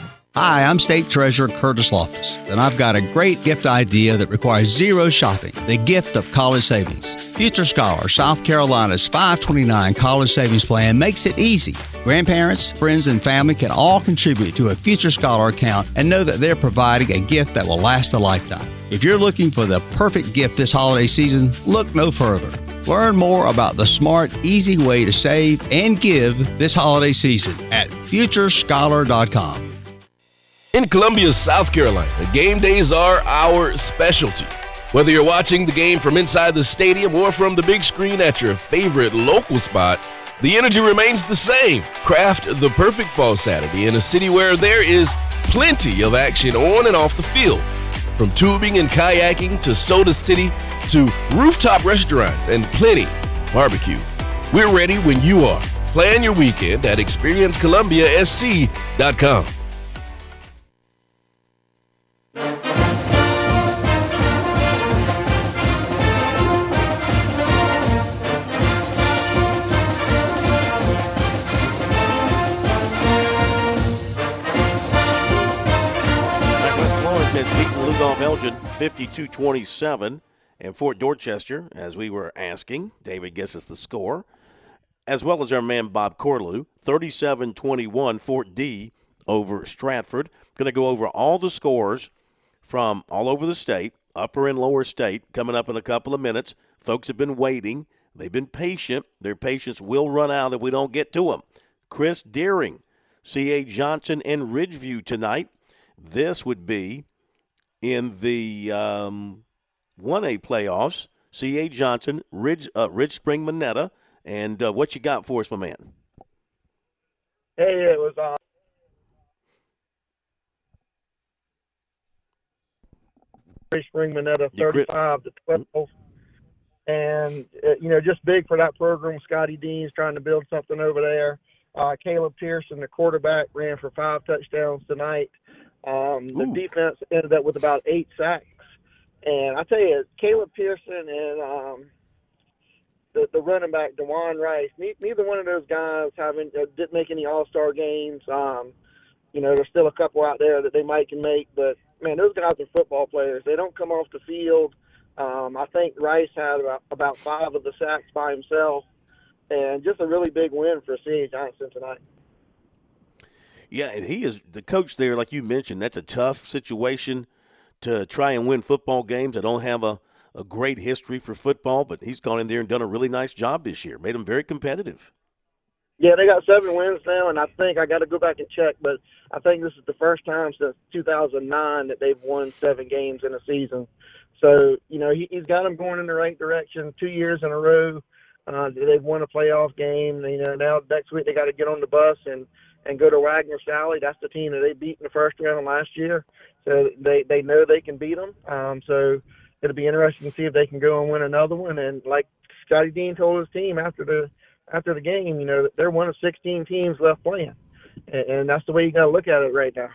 Hi, I'm State Treasurer Curtis Loftis, and I've got a great gift idea that requires zero shopping the gift of college savings. Future Scholar, South Carolina's 529 college savings plan makes it easy. Grandparents, friends, and family can all contribute to a Future Scholar account and know that they're providing a gift that will last a lifetime. If you're looking for the perfect gift this holiday season, look no further. Learn more about the smart, easy way to save and give this holiday season at futurescholar.com. In Columbia, South Carolina, game days are our specialty. Whether you're watching the game from inside the stadium or from the big screen at your favorite local spot, the energy remains the same. Craft the perfect fall Saturday in a city where there is plenty of action on and off the field. From tubing and kayaking to Soda City to rooftop restaurants and plenty barbecue. We're ready when you are. Plan your weekend at experiencecolumbiasc.com. Elgin 52 27. And Fort Dorchester, as we were asking, David guesses the score, as well as our man Bob Corlew, 37 21 Fort D over Stratford. Going to go over all the scores from all over the state, upper and lower state, coming up in a couple of minutes. Folks have been waiting. They've been patient. Their patience will run out if we don't get to them. Chris Deering, C.A. Johnson, and Ridgeview tonight. This would be in the um, 1A playoffs. C.A. Johnson, Ridge, uh, Ridge Spring. And uh, what you got for us, my man? Hey, it was uh, Ridge Spring Monetta 35 to 12. And, uh, you know, just big for that program. Scotty Dean's trying to build something over there. Uh, Caleb Pearson, the quarterback, ran for five touchdowns tonight. Um, the defense ended up with about eight sacks. And I tell you, Caleb Pearson and um, the, the running back, Dewan Rice, neither one of those guys haven't uh, didn't make any All Star games. Um, you know, there's still a couple out there that they might can make, but man, those guys are football players. They don't come off the field. Um, I think Rice had about, about five of the sacks by himself, and just a really big win for C.A. Johnson tonight. Yeah, and he is the coach there, like you mentioned. That's a tough situation to try and win football games. I don't have a, a great history for football, but he's gone in there and done a really nice job this year. Made them very competitive. Yeah, they got seven wins now, and I think I got to go back and check, but I think this is the first time since 2009 that they've won seven games in a season. So you know he, he's got them going in the right direction. Two years in a row, uh, they've won a playoff game. You know now next week they got to get on the bus and and go to Wagener Salley. That's the team that they beat in the first round last year. So they they know they can beat them. Um, so it'll be interesting to see if they can go and win another one. And like Scotty Dean told his team after the after the game, you know, they're one of 16 teams left playing, and, and that's the way you got to look at it right now.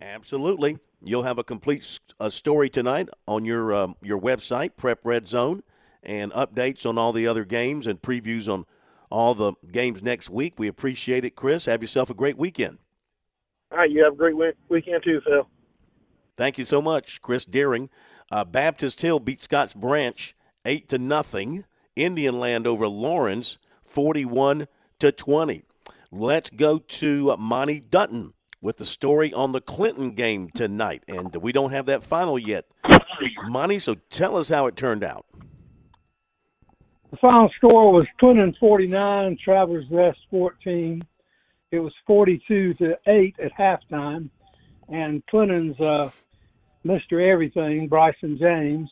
Absolutely, you'll have a complete uh, story tonight on your um, your website, Prep Red Zone, and updates on all the other games and previews on all the games next week. We appreciate it, Chris. Have yourself a great weekend. All right, you have a great weekend too, Phil. Thank you so much, Chris Deering. Uh, Baptist Hill beat Scotts Branch eight to nothing. Indian Land over Laurens, 41 to 20. Let's go to Monte Dutton with the story on the Clinton game tonight. And we don't have that final yet. Monty, so tell us how it turned out. Final score was Clinton 49, Travelers Rest 14. It was 42 to 8 at halftime. And Clinton's uh, Mr. Everything, Bryson James,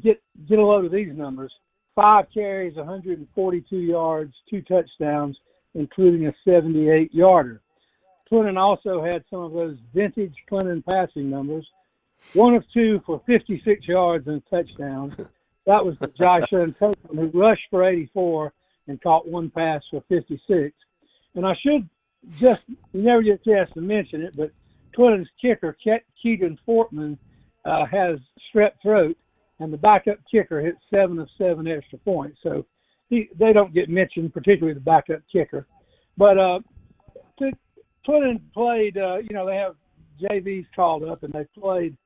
get get a load of these numbers five carries, 142 yards, two touchdowns, including a 78 yarder. Clinton also had some of those vintage Clinton passing numbers. One of two for 56 yards and a touchdown. That was Joshua Copeland, who rushed for 84 and caught one pass for 56. And I should just, never get a chance to mention it, but Clinton's kicker, Keegan Fortman, uh, has strep throat and the backup kicker hit seven of seven extra points. So he, they don't get mentioned, particularly the backup kicker. But uh, played, uh, you know, they have JVs called up and they played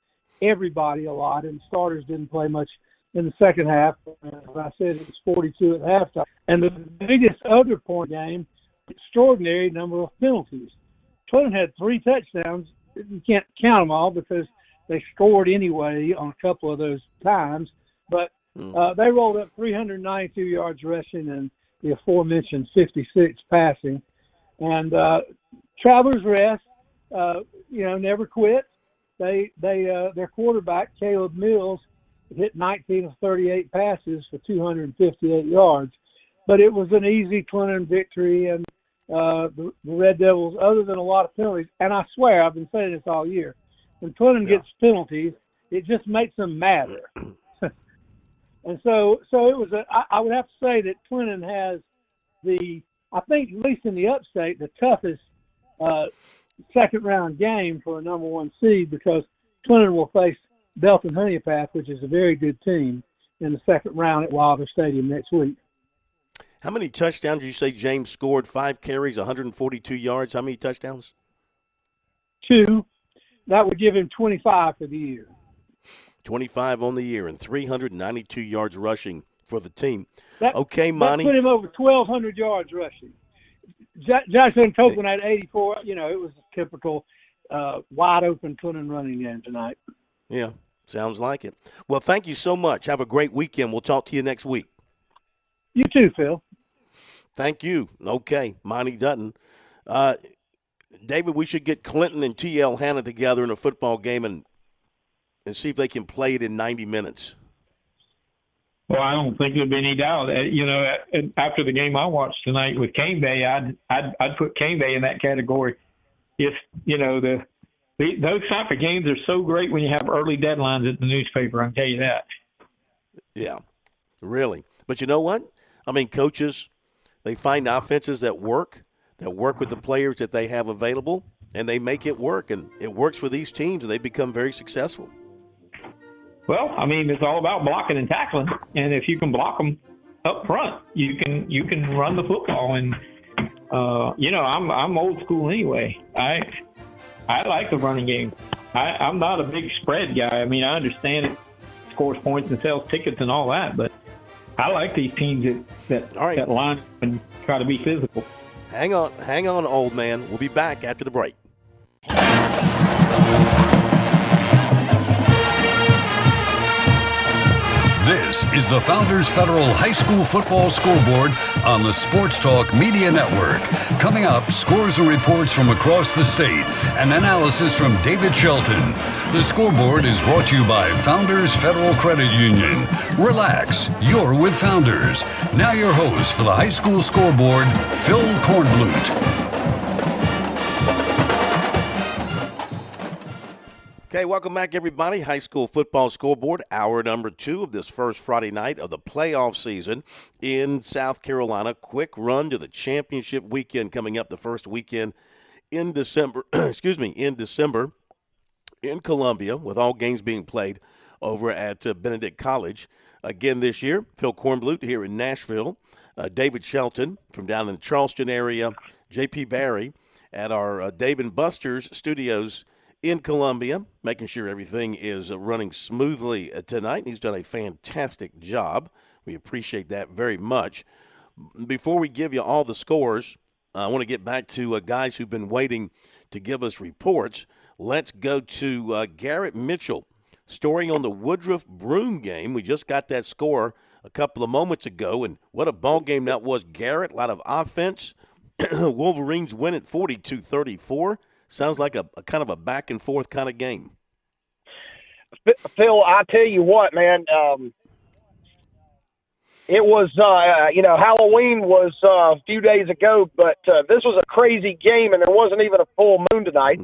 everybody a lot, and starters didn't play much in the second half. As I said, it was 42 at halftime. And the biggest other point game, extraordinary number of penalties. Clinton had three touchdowns. You can't count them all because they scored anyway on a couple of those times, but hmm. uh, they rolled up 392 yards rushing and the aforementioned 56 passing. And uh, Travelers Rest, uh, you know, never quit. They they uh, their quarterback Caleb Mills hit 19 of 38 passes for 258 yards, but it was an easy Clinton victory and. Uh, the, the Red Devils, other than a lot of penalties, and I swear I've been saying this all year, when Clinton yeah. gets penalties, it just makes them madder. and so, so it was. A, I, I would have to say that Clinton has the, I think at least in the upstate, the toughest uh, second round game for a number one seed because Clinton will face Belton Honea Path, which is a very good team, in the second round at Wilder Stadium next week. How many touchdowns did you say James scored? Five carries, 142 yards. How many touchdowns? Two that would give him 25 for the year. 25 on the year and 392 yards rushing for the team. That, okay, Monte. That put him over 1,200 yards rushing. J- Jackson Copeland had 84. You know, it was a typical uh, wide open Clinton running game tonight. Yeah, sounds like it. Well, thank you so much. Have a great weekend. We'll talk to you next week. You too, Phil. Thank you. Okay, Monte Dutton. Uh, David, we should get Clinton and T.L. Hanna together in a football game and and see if they can play it in 90 minutes. Well, I don't think there'd be any doubt. Uh, you know, after the game I watched tonight with Cane Bay, I'd I'd, I'd put Cane Bay in that category. If you know the, the those type of games are so great when you have early deadlines at the newspaper. I can tell you that. Yeah, really. But you know what? I mean, coaches they find offenses that work that work with the players that they have available, and they make it work. And it works for these teams, and they become very successful. Well, I mean, it's all about blocking and tackling, and if you can block them up front, you can you can run the football. And uh, you know, I'm I'm old school anyway. I I like the running game. I, I'm not a big spread guy. I mean, I understand it scores points and sells tickets and all that, but I like these teams that that, right. that line and try to be physical. Hang on, hang on, old man. We'll be back after the break. This is the Founders Federal High School Football Scoreboard on the Sports Talk Media Network. Coming up, scores and reports from across the state and analysis from David Shelton. The scoreboard is brought to you by Founders Federal Credit Union. Relax, you're with Founders. Now, your host for the High School Scoreboard, Phil Kornblut. Okay, welcome back, everybody. High school football scoreboard, hour number two of this first Friday night of the playoff season in South Carolina. Quick run to the championship weekend coming up, the first weekend in December. excuse me, in December in Columbia, with all games being played over at uh, Benedict College. Again this year, Phil Kornblut here in Nashville, uh, David Shelton from down in the Charleston area, J.P. Barry at our uh, Dave and Buster's studios in Columbia, making sure everything is uh, running smoothly uh, tonight. He's done a fantastic job. We appreciate that very much. Before we give you all the scores, I want to get back to uh, guys who've been waiting to give us reports. Let's go to uh, Garrett Mitchell, storing on the Woodruff Broome game. We just got that score a couple of moments ago, and what a ball game that was, Garrett. A lot of offense. Wolverines win at 42 34. Sounds like a, a kind of a back and forth kind of game. Phil, I tell you what, man. Um, it was, uh, you know, Halloween was uh, a few days ago, but uh, this was a crazy game, and there wasn't even a full moon tonight.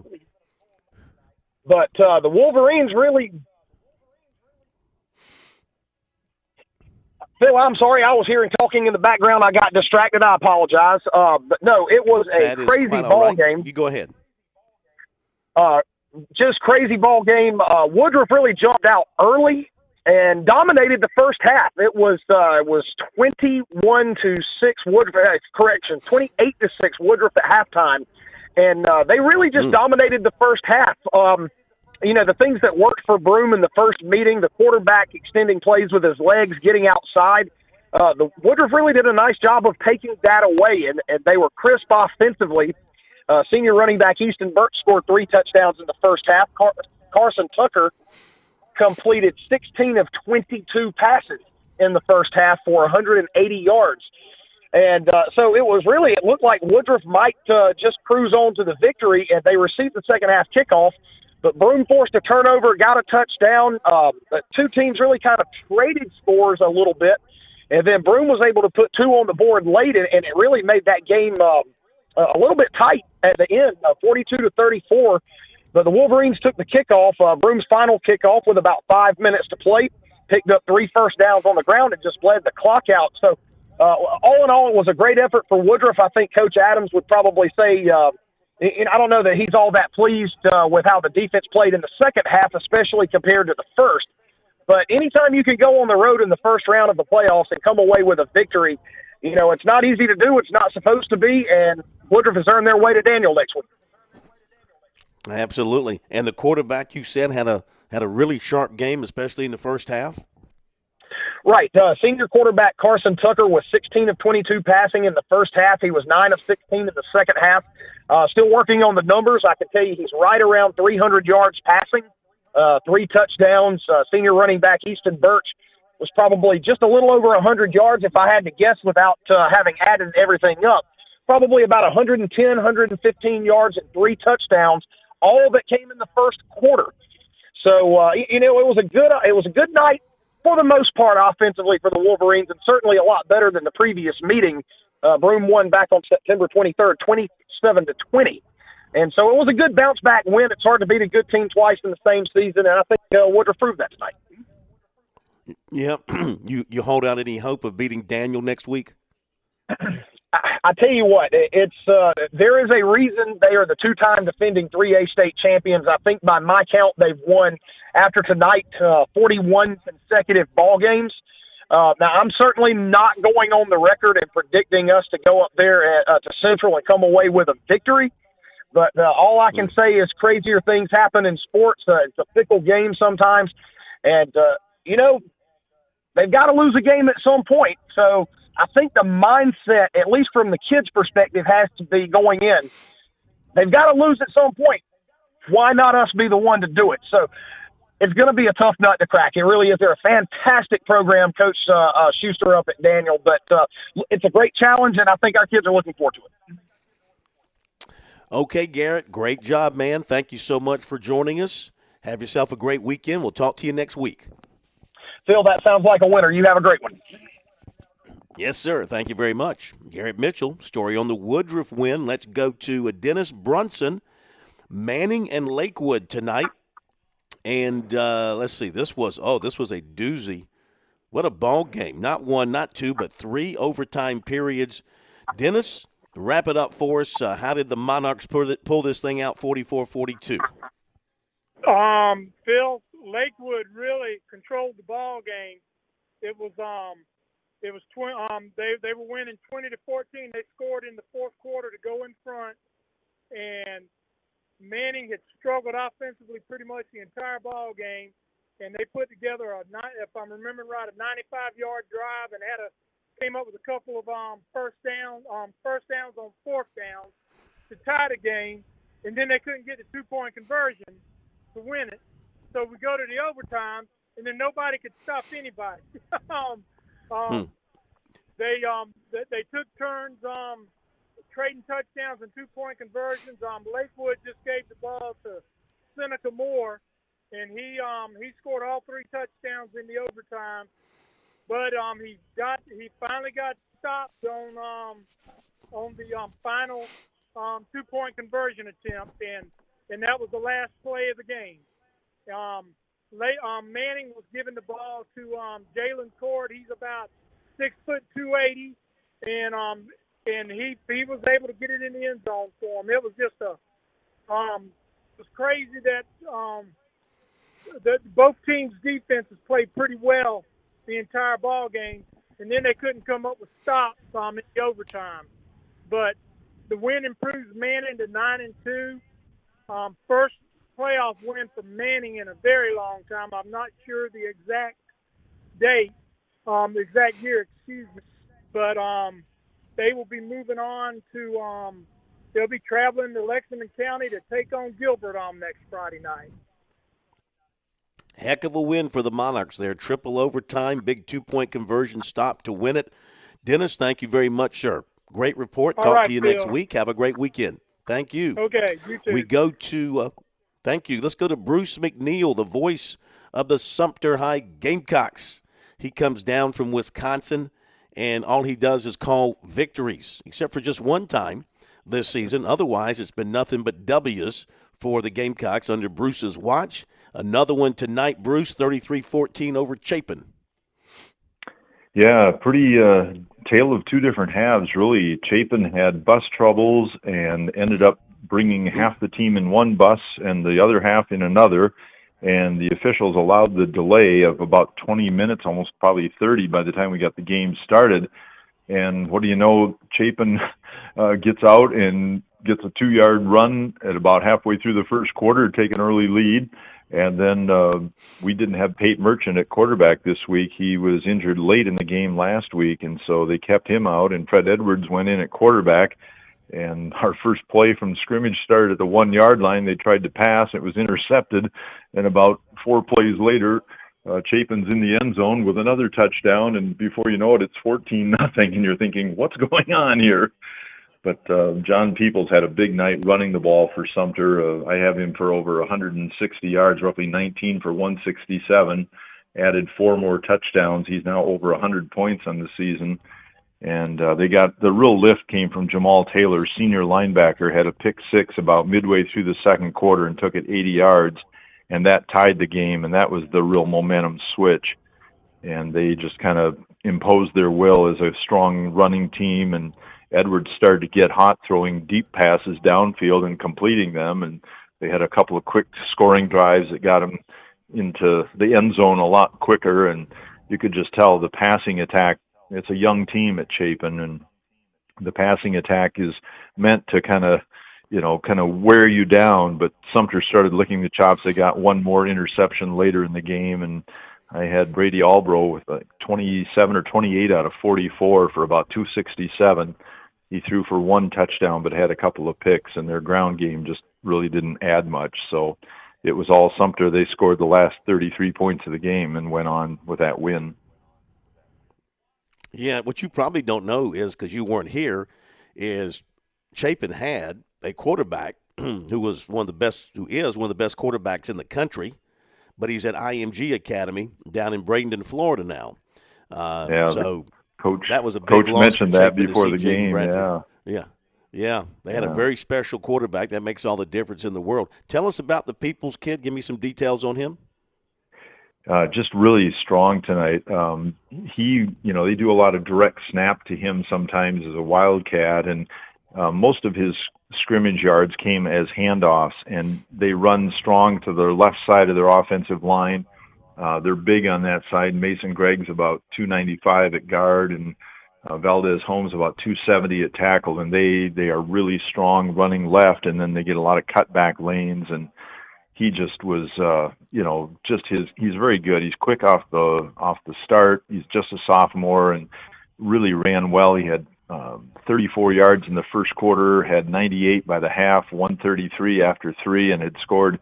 But uh, the Wolverines really. Phil, I'm sorry. I was hearing talking in the background. I got distracted. I apologize. Uh, but no, it was a That crazy ball right. game. You go ahead. Uh, just crazy ball game. Uh, Woodruff really jumped out early and dominated the first half. It was uh, it was twenty one to six Woodruff. Uh, correction, twenty eight to six Woodruff at halftime, and uh, they really just dominated the first half. Um, you know the things that worked for Broome in the first meeting, the quarterback extending plays with his legs, getting outside. Uh, the Woodruff really did a nice job of taking that away, and, and they were crisp offensively. Uh, senior running back Easton Burke scored three touchdowns in the first half. Car- Carson Tucker completed 16 of 22 passes in the first half for 180 yards. And uh, so it was really, it looked like Woodruff might uh, just cruise on to the victory, and they received the second half kickoff. But Broome forced a turnover, got a touchdown. Um, the two teams really kind of traded scores a little bit. And then Broome was able to put two on the board late, and, and it really made that game um, a little bit tight at the end, uh, 42 to 34. But the Wolverines took the kickoff, uh, Broome's final kickoff, with about five minutes to play. Picked up three first downs on the ground and just bled the clock out. So, uh, all in all, it was a great effort for Woodruff. I think Coach Adams would probably say, uh, and I don't know that he's all that pleased uh, with how the defense played in the second half, especially compared to the first. But anytime you can go on the road in the first round of the playoffs and come away with a victory, you know, it's not easy to do. It's not supposed to be. And Woodruff has earned their way to Daniel next week. Absolutely. And the quarterback you said had a had a really sharp game, especially in the first half. Right. Uh, senior quarterback Carson Tucker was 16 of 22 passing in the first half. He was 9 of 16 in the second half. Uh, still working on the numbers. I can tell you he's right around 300 yards passing, uh, three touchdowns. Uh, senior running back Easton Birch was probably just a little over 100 yards, if I had to guess, without uh, having added everything up. Probably about 110, 115 yards and three touchdowns, all that came in the first quarter. So uh, you know, it was a good it was a good night for the most part offensively for the Wolverines, and certainly a lot better than the previous meeting. Uh, Broome won back on September 23rd, 27 to 20. And so it was a good bounce back win. It's hard to beat a good team twice in the same season, and I think uh, Woodruff proved that tonight. Yeah. you you hold out any hope of beating Daniel next week? I tell you what, it's uh, there is a reason they are the two-time defending 3A state champions. I think by my count, they've won after tonight uh, 41 consecutive ball games. Uh, now, I'm certainly not going on the record and predicting us to go up there at, uh, to Central and come away with a victory. But uh, all I can say is crazier things happen in sports. Uh, it's a fickle game sometimes, and uh, you know they've got to lose a game at some point. So I think the mindset, at least from the kids' perspective, has to be going in. They've got to lose at some point. Why not us be the one to do it? So it's going to be a tough nut to crack. It really is. They're a fantastic program, Coach uh, uh, Schuster up at Daniel, but uh, it's a great challenge, and I think our kids are looking forward to it. Okay, Garrett, great job, man. Thank you so much for joining us. Have yourself a great weekend. We'll talk to you next week. Phil, that sounds like a winner. You have a great one. Yes, sir. Thank you very much. Garrett Mitchell, story on the Woodruff win. Let's go to Dennis Brunson, Manning and Lakewood tonight. And uh, let's see, this was, oh, this was a doozy. What a ball game. Not one, not two, but three overtime periods. Dennis, wrap it up for us. Uh, how did the Monarchs pull, pull this thing out 44 42? Um, Phil, Lakewood really controlled the ball game. It was um, it was twenty. Um, they they were winning twenty to fourteen. They scored in the fourth quarter to go in front, and Manning had struggled offensively pretty much the entire ball game, and they put together a if I'm remembering right, a 95 yard drive and had a came up with a couple of um first down um first downs on fourth downs to tie the game, and then they couldn't get the two point conversion to win it. So we go to the overtime, and then nobody could stop anybody. um, um, hmm. They um they, they took turns um trading touchdowns and two point conversions. Um, Lakewood just gave the ball to Seneca Moore, and he um he scored all three touchdowns in the overtime. But um he got he finally got stopped on um on the um final um two point conversion attempt, and and that was the last play of the game. Um, late, um, Manning was giving the ball to um, Jalen Cord. He's about six foot two eighty, and um, and he he was able to get it in the end zone for him. It was just a um, it was crazy that um, that both teams' defenses played pretty well the entire ball game, and then they couldn't come up with stops um, in the overtime. But the win improves Manning to nine and two. Um, first playoff win for Manning in a very long time. I'm not sure the exact date, um, the exact year, excuse me, but um, they will be moving on to. Um, they'll be traveling to Lexington County to take on Gilbert on next Friday night. Heck of a win for the Monarchs there. Triple overtime, big two point conversion stop to win it. Dennis, thank you very much, sir. Great report. All Talk right, to you Phil. next week. Have a great weekend. Thank you. Okay, you too. We go to, uh, thank you. Let's go to Bruce McNeil, the voice of the Sumter High Gamecocks. He comes down from Wisconsin, and all he does is call victories, except for just one time this season. Otherwise, it's been nothing but W's for the Gamecocks under Bruce's watch. Another one tonight, Bruce, 33 14 over Chapin. Yeah, pretty uh, tale of two different halves, really. Chapin had bus troubles and ended up bringing half the team in one bus and the other half in another. And the officials allowed the delay of about 20 minutes, almost probably 30 by the time we got the game started. And what do you know? Chapin uh, gets out and gets a two yard run at about halfway through the first quarter, take an early lead and then uh, we didn't have Pate Merchant at quarterback this week. He was injured late in the game last week, and so they kept him out. And Fred Edwards went in at quarterback. And our first play from scrimmage started at the one yard line. They tried to pass, it was intercepted, and about four plays later, uh, Chapin's in the end zone with another touchdown, and before you know it, it's fourteen nothing, and you're thinking, what's going on here? But uh, John Peoples had a big night running the ball for Sumter. Uh, I have him for over 160 yards, roughly 19 for 167. Added four more touchdowns. He's now over 100 points on the season. And uh, they got the real lift came from Jamal Taylor, senior linebacker, had a pick six about midway through the second quarter and took it 80 yards, and that tied the game. And that was the real momentum switch. And they just kind of imposed their will as a strong running team and Edwards started to get hot throwing deep passes downfield and completing them, and they had a couple of quick scoring drives that got them into the end zone a lot quicker, and you could just tell the passing attack. It's a young team at Chapin, and the passing attack is meant to kind of you know, kind of wear you down. But Sumter started licking the chops. They got one more interception later in the game, and I had Brady Albro with like 27 or 28 out of 44 for about 267. He threw for one touchdown, but had a couple of picks, and their ground game just really didn't add much. So it was all Sumter. They scored the last 33 points of the game and went on with that win. Yeah, what you probably don't know is because you weren't here, is Chapin had a quarterback who was one of the best, who is one of the best quarterbacks in the country, but he's at IMG Academy down in Bradenton, Florida now. Uh, yeah, so coach that was a big coach mentioned that before the game. Yeah. Yeah. Yeah, they had a very special quarterback. That makes all the difference in the world. Tell us about the People's Kid. Give me some details on him. Uh, just really strong tonight. Um, he, you know, they do a lot of direct snap to him sometimes as a wildcat, and uh, most of his scrimmage yards came as handoffs, and they run strong to the left side of their offensive line. Uh, they're big on that side. Mason Gregg's about 295 at guard, and uh, Valdez Holmes about 270 at tackle, and they they are really strong running left, and then they get a lot of cutback lanes and he just was uh you know just his he's very good. He's quick off the off the start. He's just a sophomore and really ran well. He had um 34 yards in the first quarter had 98 by the half 133 after three and had scored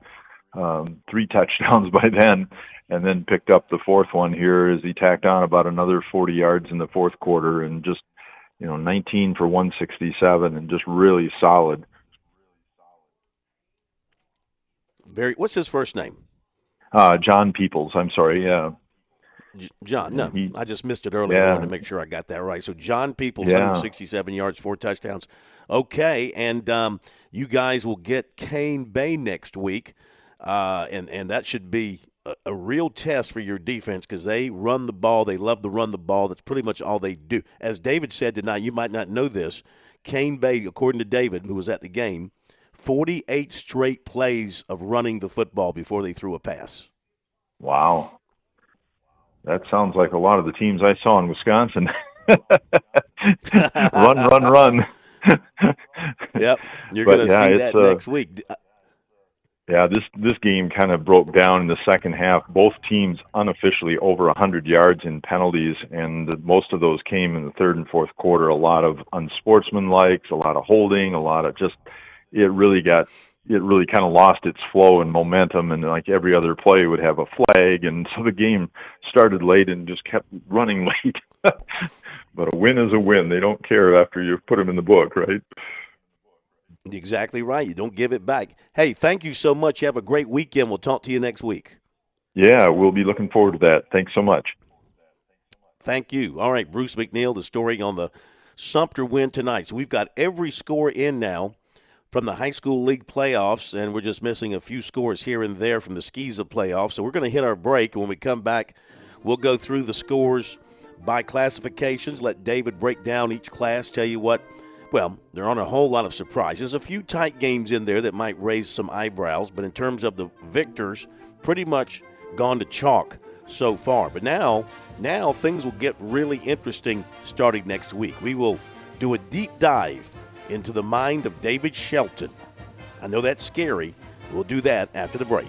um three touchdowns by then and then picked up the fourth one here as he tacked on about another 40 yards in the fourth quarter and just you know 19 for 167 and just really solid Very. What's his first name? uh John Peoples I'm sorry yeah J- John. No, He- I just missed it earlier. I Yeah. wanted to make sure I got that right. So John Peoples, Yeah. 167 yards, four touchdowns. Okay, and um, you guys will get Cane Bay next week, uh, and and that should be a, a real test for your defense because they run the ball. They love to run the ball. That's pretty much all they do. As David said tonight, you might not know this. Cane Bay, according to David, who was at the game, 48 straight plays of running the football before they threw a pass. Wow. That sounds like a lot of the teams I saw in Wisconsin. run, run, run. Yep, you're going to yeah, see that uh, next week. Yeah, this this game kind of broke down in the second half. Both teams unofficially over 100 yards in penalties, and the, most of those came in the third and fourth quarter. A lot of unsportsmanlike, a lot of holding, a lot of just. It really got. It really kind of lost its flow and momentum, and like every other play would have a flag, and so the game started late and just kept running late. but a win is a win. They don't care after you've put them in the book, right? Exactly right. You don't give it back. Hey, thank you so much. You have a great weekend. We'll talk to you next week. Yeah, we'll be looking forward to that. Thanks so much. Thank you. All right, Bruce McNeil, the story on the Sumter win tonight. So we've got every score in now from the high school league playoffs, and we're just missing a few scores here and there from the SCISA playoffs. So we're going to hit our break. When we come back, we'll go through the scores by classifications, let David break down each class, tell you what. Well, there aren't a whole lot of surprises. A few tight games in there that might raise some eyebrows, but in terms of the victors, pretty much gone to chalk so far. But now, now things will get really interesting starting next week. We will do a deep dive into the mind of David Shelton. I know that's scary. We'll do that after the break.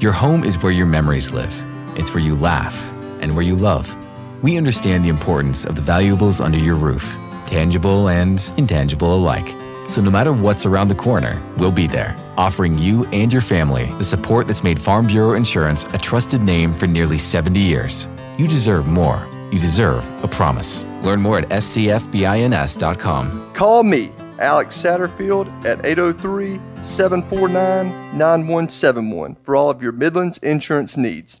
Your home is where your memories live. It's where you laugh and where you love. We understand the importance of the valuables under your roof, tangible and intangible alike. So no matter what's around the corner, we'll be there, offering you and your family the support that's made Farm Bureau Insurance a trusted name for nearly 70 years. You deserve more. You deserve a promise. Learn more at scfbins.com. Call me, Alex Satterfield, at 803 749 9171 for all of your Midlands insurance needs.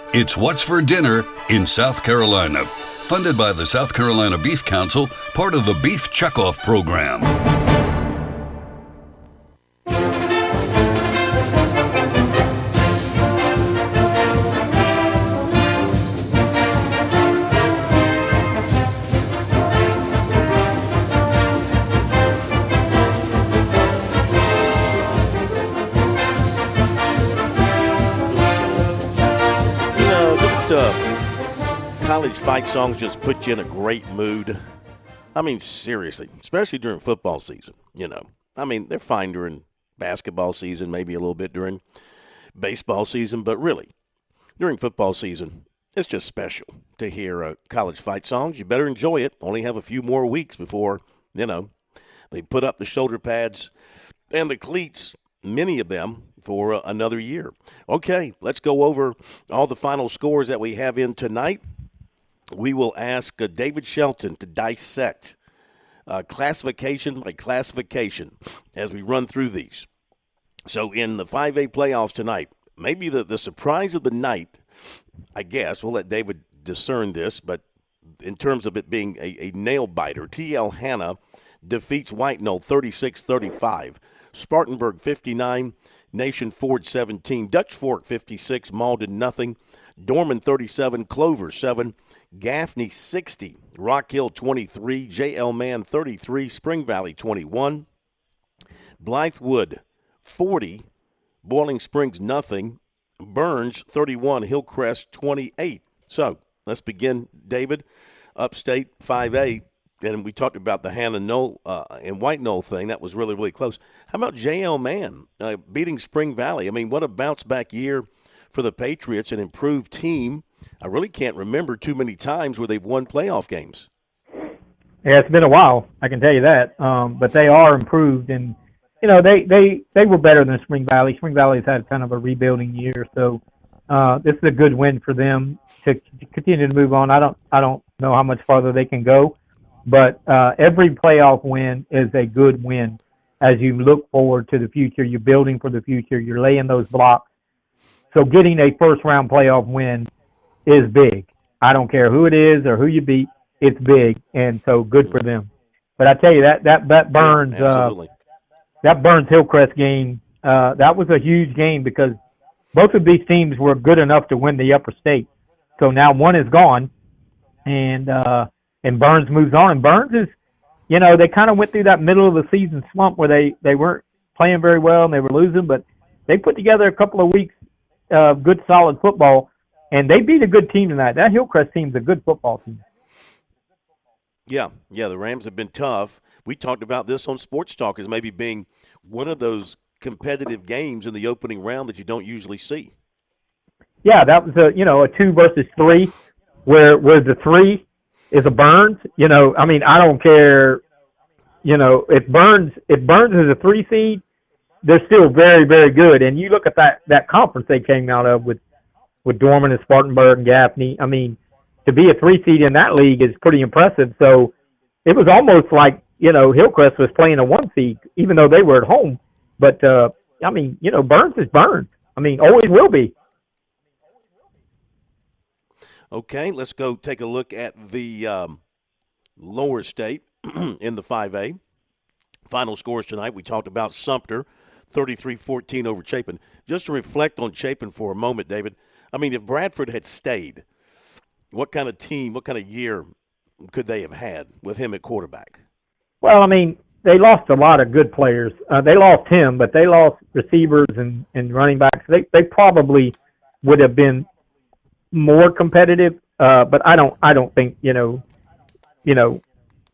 it's What's for Dinner in South Carolina. Funded by the South Carolina Beef Council, part of the Beef Checkoff Program. Songs just put you in a great mood. I mean, seriously, especially during football season. You know, I mean, they're fine during basketball season, maybe a little bit during baseball season, but really, during football season, it's just special to hear uh, college fight songs. You better enjoy it. Only have a few more weeks before, you know, they put up the shoulder pads and the cleats, many of them, for uh, another year. Okay, let's go over all the final scores that we have in tonight we will ask uh, David Shelton to dissect uh, classification by classification as we run through these. So, in the 5A playoffs tonight, maybe the, the surprise of the night, I guess, we'll let David discern this, but in terms of it being a, a nail biter, TL Hanna defeats White Knoll 36 35. Spartanburg 59, Nation Ford 17, Dutch Fork 56, Mauldin nothing, Dorman 37, Clover 7, Gaffney 60, Rock Hill 23, JL Mann 33, Spring Valley 21, Blythewood 40, Boiling Springs nothing, Burns 31, Hillcrest 28. So let's begin, David. Upstate 5A, and we talked about the Hanna Knoll uh, and White Knoll thing. That was really, really close. How about JL Mann uh, beating Spring Valley? I mean, what a bounce back year for the Patriots, an improved team I really can't remember too many times where they've won playoff games. Yeah, it's been a while. I can tell you that. Um, but they are improved, and you know they they they were better than Spring Valley. Spring Valley's had kind of a rebuilding year, so uh, this is a good win for them to, continue to move on. I don't I don't know how much farther they can go, but uh, every playoff win is a good win as you look forward to the future. You're building for the future. You're laying those blocks. So getting a first round playoff win is big. I don't care who it is or who you beat, it's big, and so good for them. But I tell you that that that Burns yeah, uh, that Burns Hillcrest game uh, that was a huge game because both of these teams were good enough to win the upper state. So now one is gone, and uh, and Burns moves on. And Burns is, you know, they kind of went through that middle of the season slump where they they weren't playing very well and they were losing, but they put together a couple of weeks of good solid football and they beat a good team tonight. That Hillcrest team's a good football team. Yeah, yeah, the Rams have been tough. We talked about this on Sports Talk as maybe being one of those competitive games in the opening round that you don't usually see. Yeah, that was a you know a two versus three, where where the three is a Burns. You know, I mean, I don't care. You know, if Burns if Burns is a three seed, they're still very very good. And you look at that that conference they came out of with with Dorman and Spartanburg and Gaffney. I mean, to be a three seed in that league is pretty impressive. So it was almost like you know Hillcrest was playing a one seed, even though they were at home. But uh, I mean, you know, Burns is Burns. I mean, always will be. Okay, let's go take a look at the um, lower state in the 5A. Final scores tonight. We talked about Sumter, 33 14 over Chapin. Just to reflect on Chapin for a moment, David. I mean, if Bradford had stayed, what kind of team, what kind of year could they have had with him at quarterback? Well, I mean, they lost a lot of good players. Uh, they lost him, but they lost receivers and, and running backs. They they probably would have been more competitive. Uh, but I don't I don't think you know you know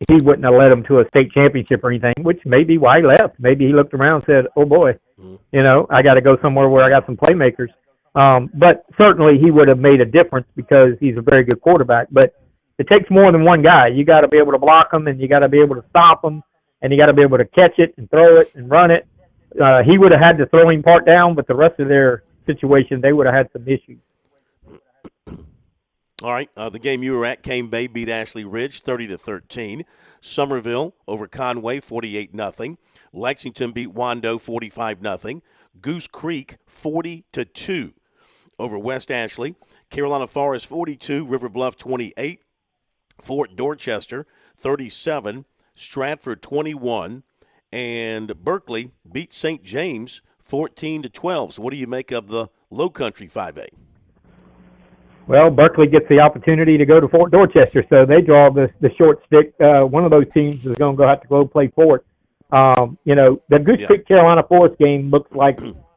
he wouldn't have led them to a state championship or anything, which may be why he left. Maybe he looked around and said, "Oh boy, mm-hmm. you know, I got to go somewhere where I got some playmakers." Um, but certainly he would have made a difference because he's a very good quarterback. But it takes more than one guy. You got to be able to block him, and you got to be able to stop him, and you got to be able to catch it and throw it and run it. Uh, he would have had the throwing part down, but the rest of their situation, they would have had some issues. All right, uh, the game you were at, Cane Bay beat Ashley Ridge 30 to 13. Summerville over Conway 48 nothing. Lexington beat Wando 45 nothing. Goose Creek 40 to 2 over West Ashley. Carolina Forest 42, River Bluff 28, Fort Dorchester 37, Stratford 21, and Berkeley beat St. James 14 to 12. So what do you make of the Low Country 5A? Well, Berkeley gets the opportunity to go to Fort Dorchester, so they draw the the short stick. Uh, one of those teams is going to go have to go play Fort. Um, you know, the Goose yeah. Creek Carolina Forest game looks like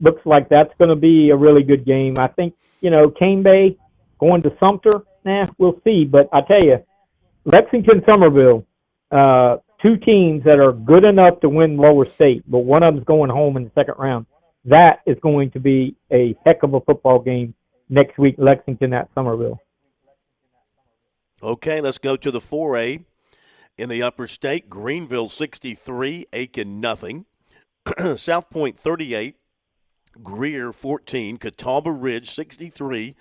looks like that's going to be a really good game. I think you know Cane Bay going to Sumter. Nah, we'll see. But I tell you, Lexington Summerville, uh, two teams that are good enough to win Lower State, but one of them's going home in the second round. That is going to be a heck of a football game next week, Lexington at Summerville. Okay, let's go to the 4A in the upper state. Greenville 63, Aiken nothing. South Point 38, Greer 14, Catawba Ridge 63,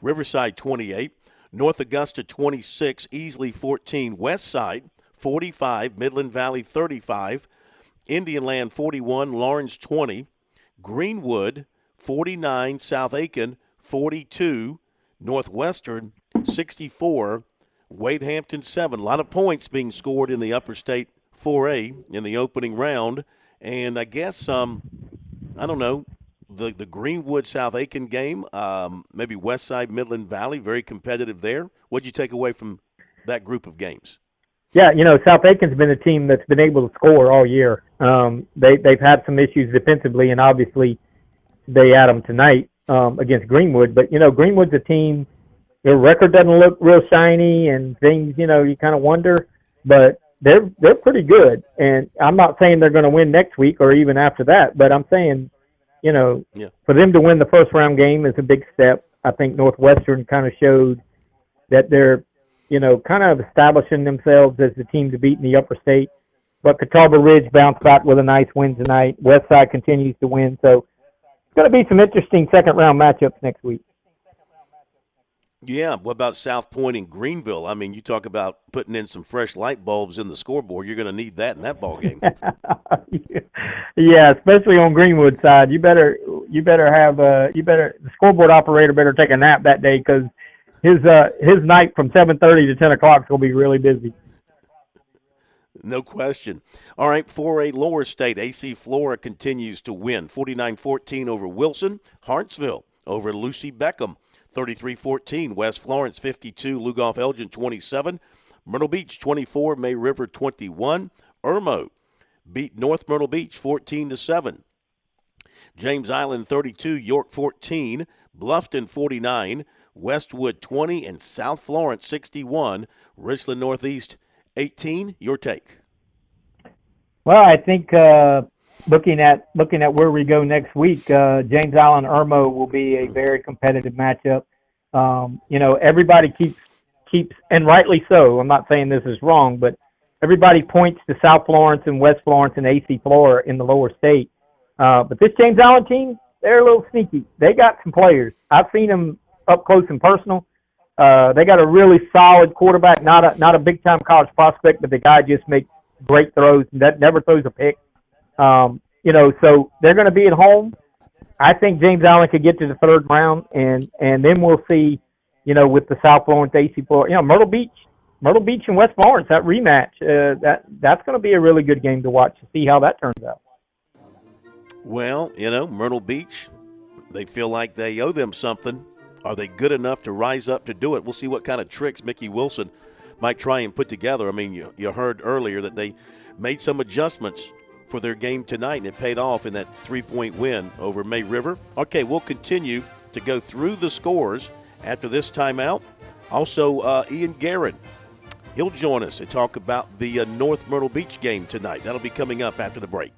Riverside 28, North Augusta 26, Easley 14, West Side 45, Midland Valley 35, Indian Land 41, Laurens 20, Greenwood 49, South Aiken 42, Northwestern 64, Wade Hampton 7. A lot of points being scored in the upper state 4A in the opening round. And I guess, um, I don't know, the, the Greenwood South Aiken game, um, maybe Westside Midland Valley, very competitive there. What'd you take away from that group of games? Yeah, you know, South Aiken's been a team that's been able to score all year. Um, they they've had some issues defensively, and obviously they had them tonight um, against Greenwood. But you know, Greenwood's a team. Their record doesn't look real shiny, and things. You know, you kind of wonder, but they're they're pretty good. And I'm not saying they're going to win next week or even after that, but I'm saying, you know, yeah. for them to win the first round game is a big step. I think Northwestern kind of showed that they're, you know, kind of establishing themselves as the team to beat in the upper state. But Catawba Ridge bounced back with a nice win tonight. Westside continues to win, so it's going to be some interesting second round matchups next week. Yeah, what about South Point and Greenville? I mean, you talk about putting in some fresh light bulbs in the scoreboard. You're going to need that in that ball game. yeah, especially on Greenwood side. You better you better have uh you better the scoreboard operator better take a nap that day because his uh his night from 7:30 to 10 o'clock is going to be really busy. No question. All right, 4A Lower State, AC Flora continues to win 49 14 over Wilson. Hartsville over Lucy Beckham 33 14. West Florence 52. Lugoff Elgin 27. Myrtle Beach 24. May River 21. Irmo beat North Myrtle Beach 14 to 7. James Island 32. York 14. Bluffton 49. Westwood 20 and South Florence 61. Richland Northeast 18. Your take. Well, I think uh, looking at looking at where we go next week, uh, James Island Irmo will be a very competitive matchup. Um, you know, everybody keeps keeps and rightly so. I'm not saying this is wrong, but everybody points to South Florence and West Florence and AC Flora in the lower state. Uh, but this James Island team, they're a little sneaky. They got some players. I've seen them up close and personal. Uh, they got a really solid quarterback, not a not a big time college prospect, but the guy just makes great throws and that never throws a pick. Um, you know, so they're going to be at home. I think James Island could get to the third round, and and then we'll see. You know, with the South Florence, AC Florence, you know, Myrtle Beach, Myrtle Beach and West Florence, that rematch, uh, that that's going to be a really good game to watch to see how that turns out. Well, you know, Myrtle Beach, they feel like they owe them something Are they good enough to rise up to do it? We'll see what kind of tricks Mickey Wilson might try and put together. I mean, you, you heard earlier that they made some adjustments for their game tonight, and it paid off in that three point win over May River. Okay, we'll continue to go through the scores after this timeout. Also, uh, Ian Guerin, he'll join us to talk about the uh, North Myrtle Beach game tonight. That'll be coming up after the break.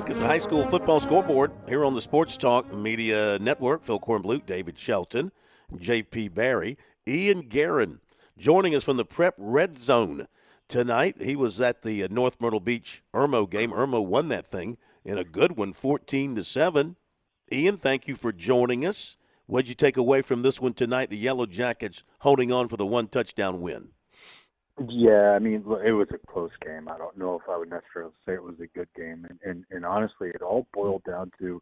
Back as the high school football scoreboard here on the Sports Talk Media Network. Phil Kornblut, David Shelton, J.P. Barry, Ian Guerin joining us from the Prep Red Zone tonight. He was at the uh, North Myrtle Beach Irmo game. Irmo won that thing in a good one, 14 to 7. Ian, thank you for joining us. What'd you take away from this one tonight? The Yellow Jackets holding on for the one touchdown win. Yeah, I mean, it was a close game. I don't know if I would necessarily say it was a good game, and and, and honestly, it all boiled down to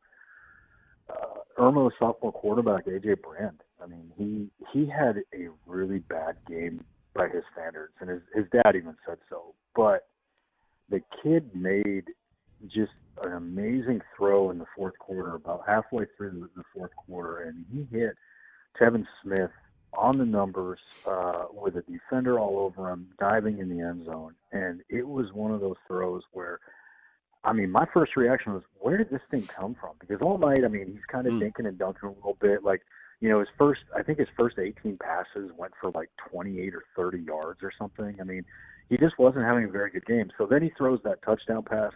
uh, Irmo's sophomore quarterback AJ Brand. I mean, he he had a really bad game by his standards, and his his dad even said so. But the kid made just an amazing throw in the fourth quarter, about halfway through the fourth quarter, and he hit Tevin Smith on the numbers uh, with a defender all over him, diving in the end zone. And it was one of those throws where, I mean, my first reaction was, where did this thing come from? Because all night, I mean, he's kind of mm. dinking and dunking a little bit. Like, you know, his first, I think his first 18 passes went for like 28 or 30 yards or something. I mean, he just wasn't having a very good game. So then he throws that touchdown pass,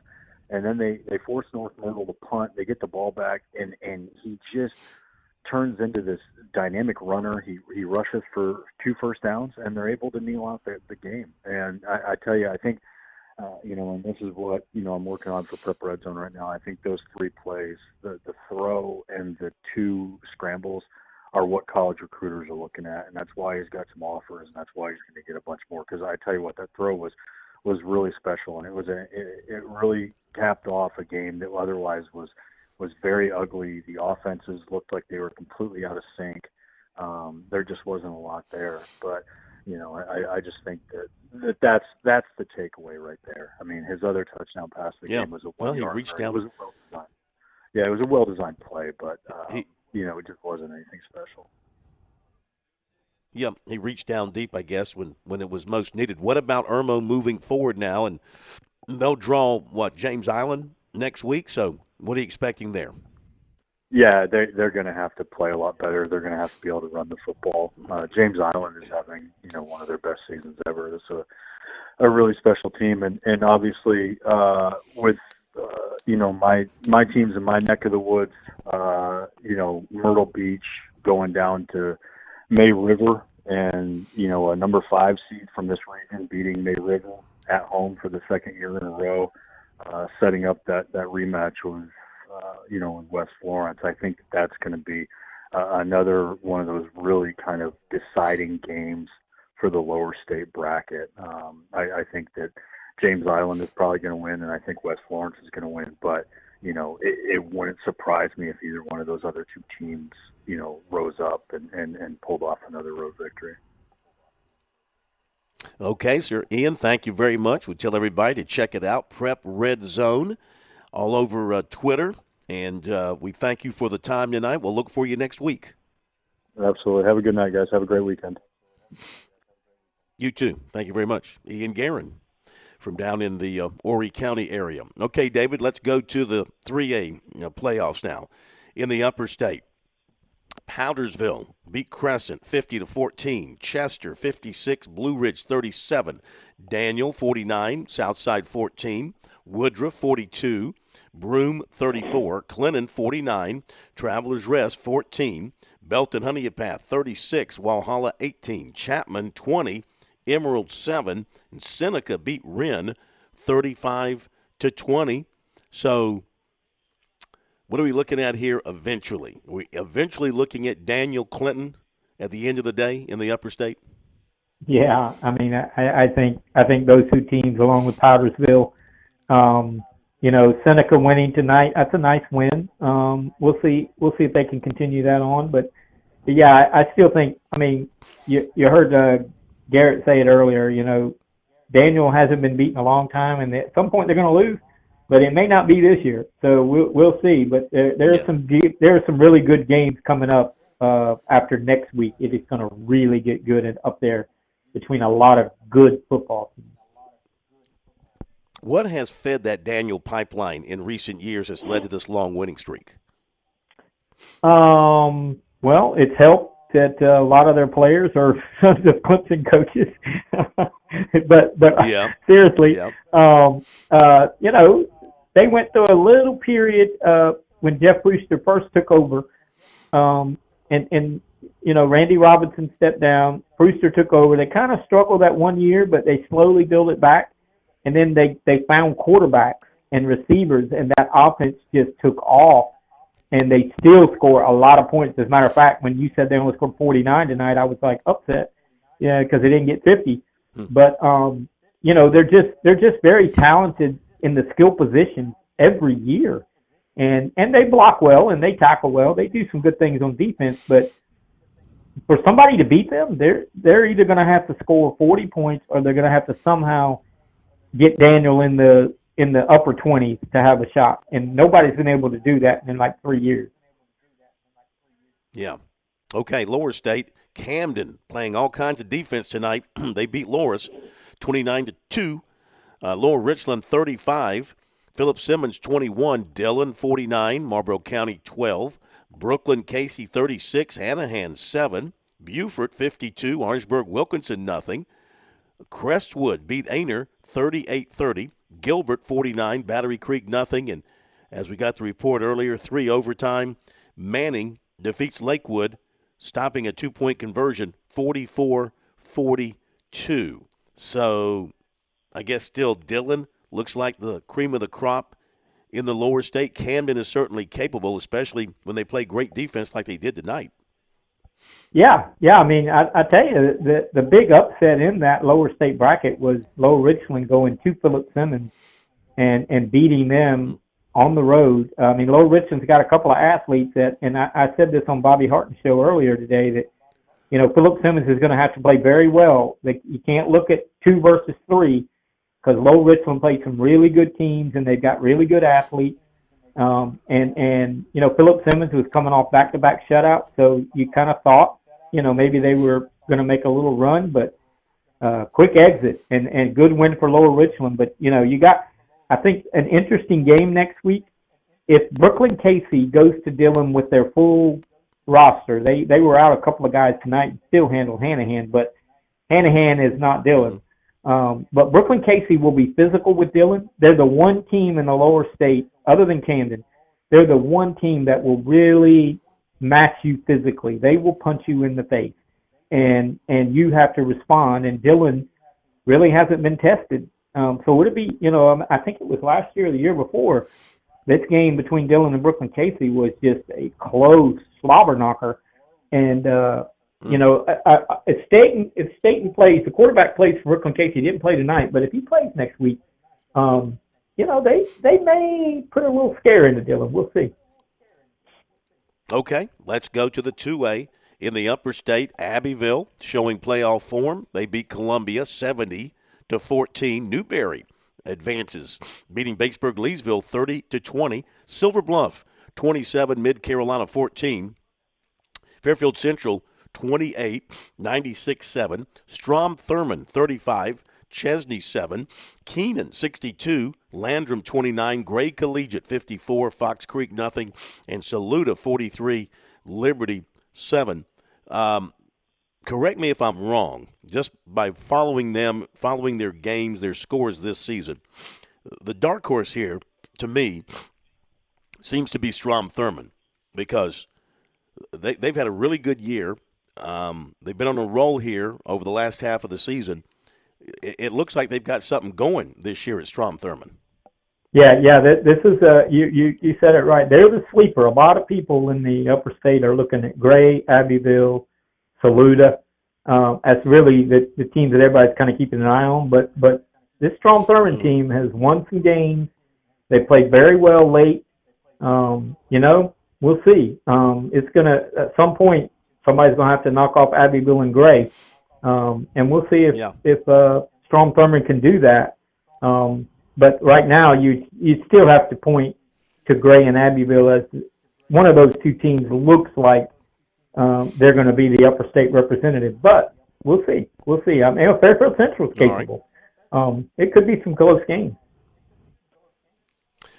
and then they they force North Myrtle to punt. They get the ball back, and and he just turns into this dynamic runner. He he rushes for two first downs, and they're able to kneel out the, the game. And I, I tell you, I think uh, you know, and this is what you know I'm working on for Prep Red Zone right now. I think those three plays, the the throw and the two scrambles, are what college recruiters are looking at, and that's why he's got some offers, and that's why he's going to get a bunch more. Because I tell you what, that throw was was really special, and it was a it, it really capped off a game that otherwise was was very ugly. The offenses looked like they were completely out of sync. Um, there just wasn't a lot there, but you know, I, I just think that, that that's that's the takeaway right there. I mean, his other touchdown pass the yeah. game was a well, he reached down. It was well designed. Yeah, it was a well designed play, but um, he, you know, it just wasn't anything special. Yeah, he reached down deep, I guess, when when it was most needed. What about Irmo moving forward now? And they'll draw what James Island next week, so what are you expecting there? Yeah, they they're going to have to play a lot better. They're going to have to be able to run the football. Uh, James Island is having you know one of their best seasons ever. It's a a really special team, and and obviously uh, with uh, you know my my teams in my neck of the woods. Uh, you know Myrtle Beach going down to May River, and you know a number five seed from this region beating May River at home for the second year in a row uh, setting up that that rematch with uh, you know in West Florence. I think that's going to be uh, another one of those really kind of deciding games for the lower state bracket. Um, I, I think that James Island is probably going to win, and I think West Florence is going to win. But you know, it, it wouldn't surprise me if either one of those other two teams, you know, rose up and, and, and pulled off another road victory. Okay, sir. Ian, thank you very much. We tell everybody to check it out, Prep Red Zone, all over uh, Twitter. And uh, we thank you for the time tonight. We'll look for you next week. Absolutely. Have a good night, guys. Have a great weekend. You too. Thank you very much. Ian Guerin from down in the uh, Horry County area. Okay, David, let's go to the 3A uh, playoffs now in the upper state. Powdersville beat Crescent 50 to 14. Chester 56, Blue Ridge 37. Daniel 49, Southside 14. Woodruff 42. Broome 34. Clinton 49. Travelers Rest 14. Belton Honea Path 36. Walhalla 18. Chapman 20. Emerald 7. And Seneca beat Wren 35 to 20. So what are we looking at here eventually? Are we eventually looking at Daniel Clinton at the end of the day in the upper state? Yeah, I mean, I, I think I think those two teams, along with Powdersville, um, you know, Seneca winning tonight, that's a nice win. Um, we'll see. We'll see if they can continue that on. But, yeah, I, I still think. I mean, you you heard uh, Garrett say it earlier. You know, Daniel hasn't been beaten a long time, and at some point they're going to lose but it may not be this year. So we'll we'll see. But there there are some there are some really good games coming up uh, after next week. It is going to really get good and up there between a lot of good football teams. What has fed that Daniel pipeline in recent years has led to this long winning streak? Um. Well, it's helped that uh, a lot of their players are sons of Clemson coaches. but but yeah. seriously, yeah. um, uh, you know, they went through a little period uh, when Jeff Brewster first took over, um, and and you know Randy Robinson stepped down. Brewster took over. They kind of struggled that one year, but they slowly built it back, and then they they found quarterbacks and receivers, and that offense just took off. And they still score a lot of points. As a matter of fact, when you said they only scored 49 tonight, I was like upset, yeah, because they didn't get 50. Hmm. But um, you know, they're just they're just very talented in the skill position every year. And and they block well and they tackle well. They do some good things on defense, but for somebody to beat them, they're they're either going to have to score 40 points or they're going to have to somehow get Daniel in the in the upper 20s to have a shot. And nobody's been able to do that in like 3 years. Yeah. Okay, Lower State, Camden playing all kinds of defense tonight. they beat Loris 29 to 2. Uh, Lower Richland 35, Philip Simmons 21, Dillon 49, Marlboro County 12, Brookland Cayce 36, Hanahan 7, Beaufort 52, Orangeburg Wilkinson nothing. Crestwood beat Aynor 38-30, Gilbert 49, Battery Creek nothing, and as we got the report earlier, three overtime. Manning defeats Lakewood, stopping a two-point conversion 44-42. So I guess still Dillon looks like the cream of the crop in the lower state. Camden is certainly capable, especially when they play great defense like they did tonight. Yeah, yeah. I mean, I, I tell you, the the big upset in that lower state bracket was Lower Richland going to Philip Simmons and and beating them on the road. I mean, Lower Richland's got a couple of athletes that, and I, I said this on Bobby Harton's show earlier today that you know Philip Simmons is going to have to play very well. You can't look at two versus three because Low Richland played some really good teams and they've got really good athletes. Um, and and you know Philip Simmons was coming off back-to-back shutouts, so you kind of thought you know maybe they were going to make a little run, but uh, quick exit and and good win for Lower Richland. But you know you got I think an interesting game next week. If Brookland Cayce goes to Dillon with their full roster, they they were out a couple of guys tonight and still handle Hanahan, but Hanahan is not Dillon. Um, but Brookland Cayce will be physical with Dillon. They're the one team in the lower state, other than Camden, they're the one team that will really match you physically. They will punch you in the face, and and you have to respond. And Dillon really hasn't been tested. Um, so would it be, you know, um, I think it was last year or the year before, this game between Dillon and Brookland Cayce was just a close slobber knocker. And uh, you know, if Staten if Staten plays, the quarterback plays for Brookland Cayce. He didn't play tonight, but if he plays next week, um, you know, they they may put a little scare into Dillon. We'll see. Okay, let's go to the two A in the Upper State. Abbeville showing playoff form. They beat Columbia seventy to fourteen. Newberry advances, beating Batesburg Leesville thirty to twenty. Silver Bluff twenty seven. Mid Carolina fourteen. Fairfield Central 28, 96 7. Strom Thurmond 35, Chesnee 7, Keenan 62, Landrum 29, Gray Collegiate 54, Fox Creek nothing, and Saluda 43, Liberty 7. Um, correct me if I'm wrong, just by following them, following their games, their scores this season. The dark horse here, to me, seems to be Strom Thurmond because they, they've had a really good year. Um, they've been on a roll here over the last half of the season. It, it, looks like they've got something going this year at Strom Thurmond. Yeah, yeah. This, this is uh, you, you you said it right. They're the sleeper. A lot of people in the upper state are looking at Gray, Abbeville, Saluda. Um, that's really the the teams that everybody's kind of keeping an eye on. But but this Strom Thurmond Mm-hmm. team has won some games. They played very well late. Um, you know, we'll see. Um, it's gonna at some point somebody's gonna have to knock off Abbeville and Gray, um, and we'll see if Yeah. if uh, Strom Thurmond can do that. Um, but right now, you you still have to point to Gray and Abbeville as one of those two teams looks like um, they're going to be the upper state representative. But we'll see. We'll see. I mean, Fairfield Central is All right. capable. Um, it could be some close games.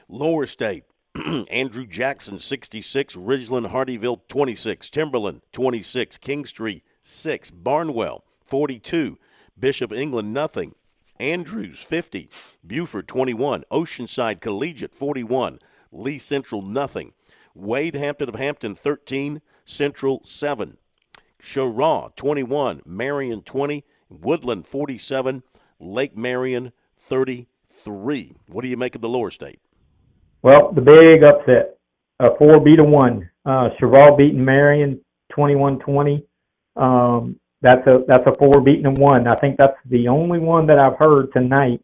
Lower State, Andrew Jackson, 66. Ridgeland Hardeeville, 26. Timberland, 26. Kingstree, 6. Barnwell, 42. Bishop England, nothing. Andrews, 50. Buford, 21. Oceanside Collegiate, 41. Lee Central, nothing. Wade Hampton of Hampton, 13. Central, 7. Cheraw, 21. Marion, 20. Woodland, 47. Lake Marion, 33. What do you make of the lower state? Well, the big upset, a four beat a one. Uh, Cheraw beating Marion 21-20. Um, that's a that's a four beating a one. I think that's the only one that I've heard tonight.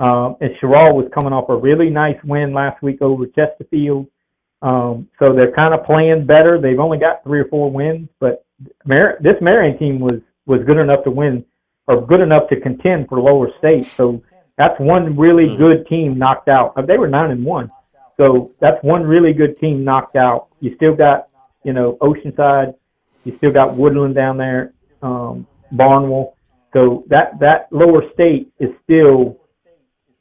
Um, and Cheraw was coming off a really nice win last week over Chesterfield. Um, so they're kind of playing better. They've only got three or four wins, but Mar- this Marion team was was good enough to win or good enough to contend for lower state. So that's one really good team knocked out. Uh, They were nine and one. So that's one really good team knocked out. You still got, you know, Oceanside. You still got Woodland down there, um, Barnwell. So that that lower state is still,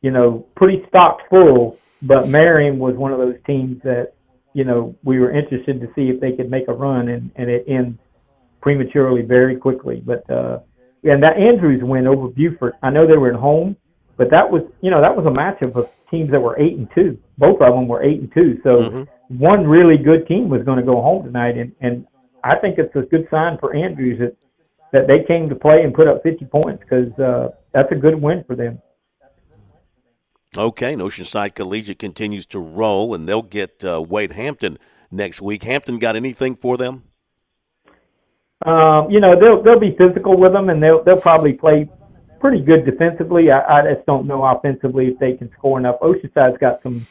you know, pretty stocked full. But Marion was one of those teams that, you know, we were interested to see if they could make a run, and and it ends prematurely very quickly. But uh, and that Andrews win over Buford. I know they were at home, but that was you know that was a matchup of teams that were eight and two. Both of them were eight and two. So one really good team was going to go home tonight, and and I think it's a good sign for Andrews that that they came to play and put up 50 points because uh, that's a good win for them. Okay, and Oceanside Collegiate continues to roll, and they'll get uh, Wade Hampton next week. Hampton got anything for them? Um, you know they'll they'll be physical with them, and they'll they'll probably play pretty good defensively. I, I just don't know offensively if they can score enough. Oceanside's got some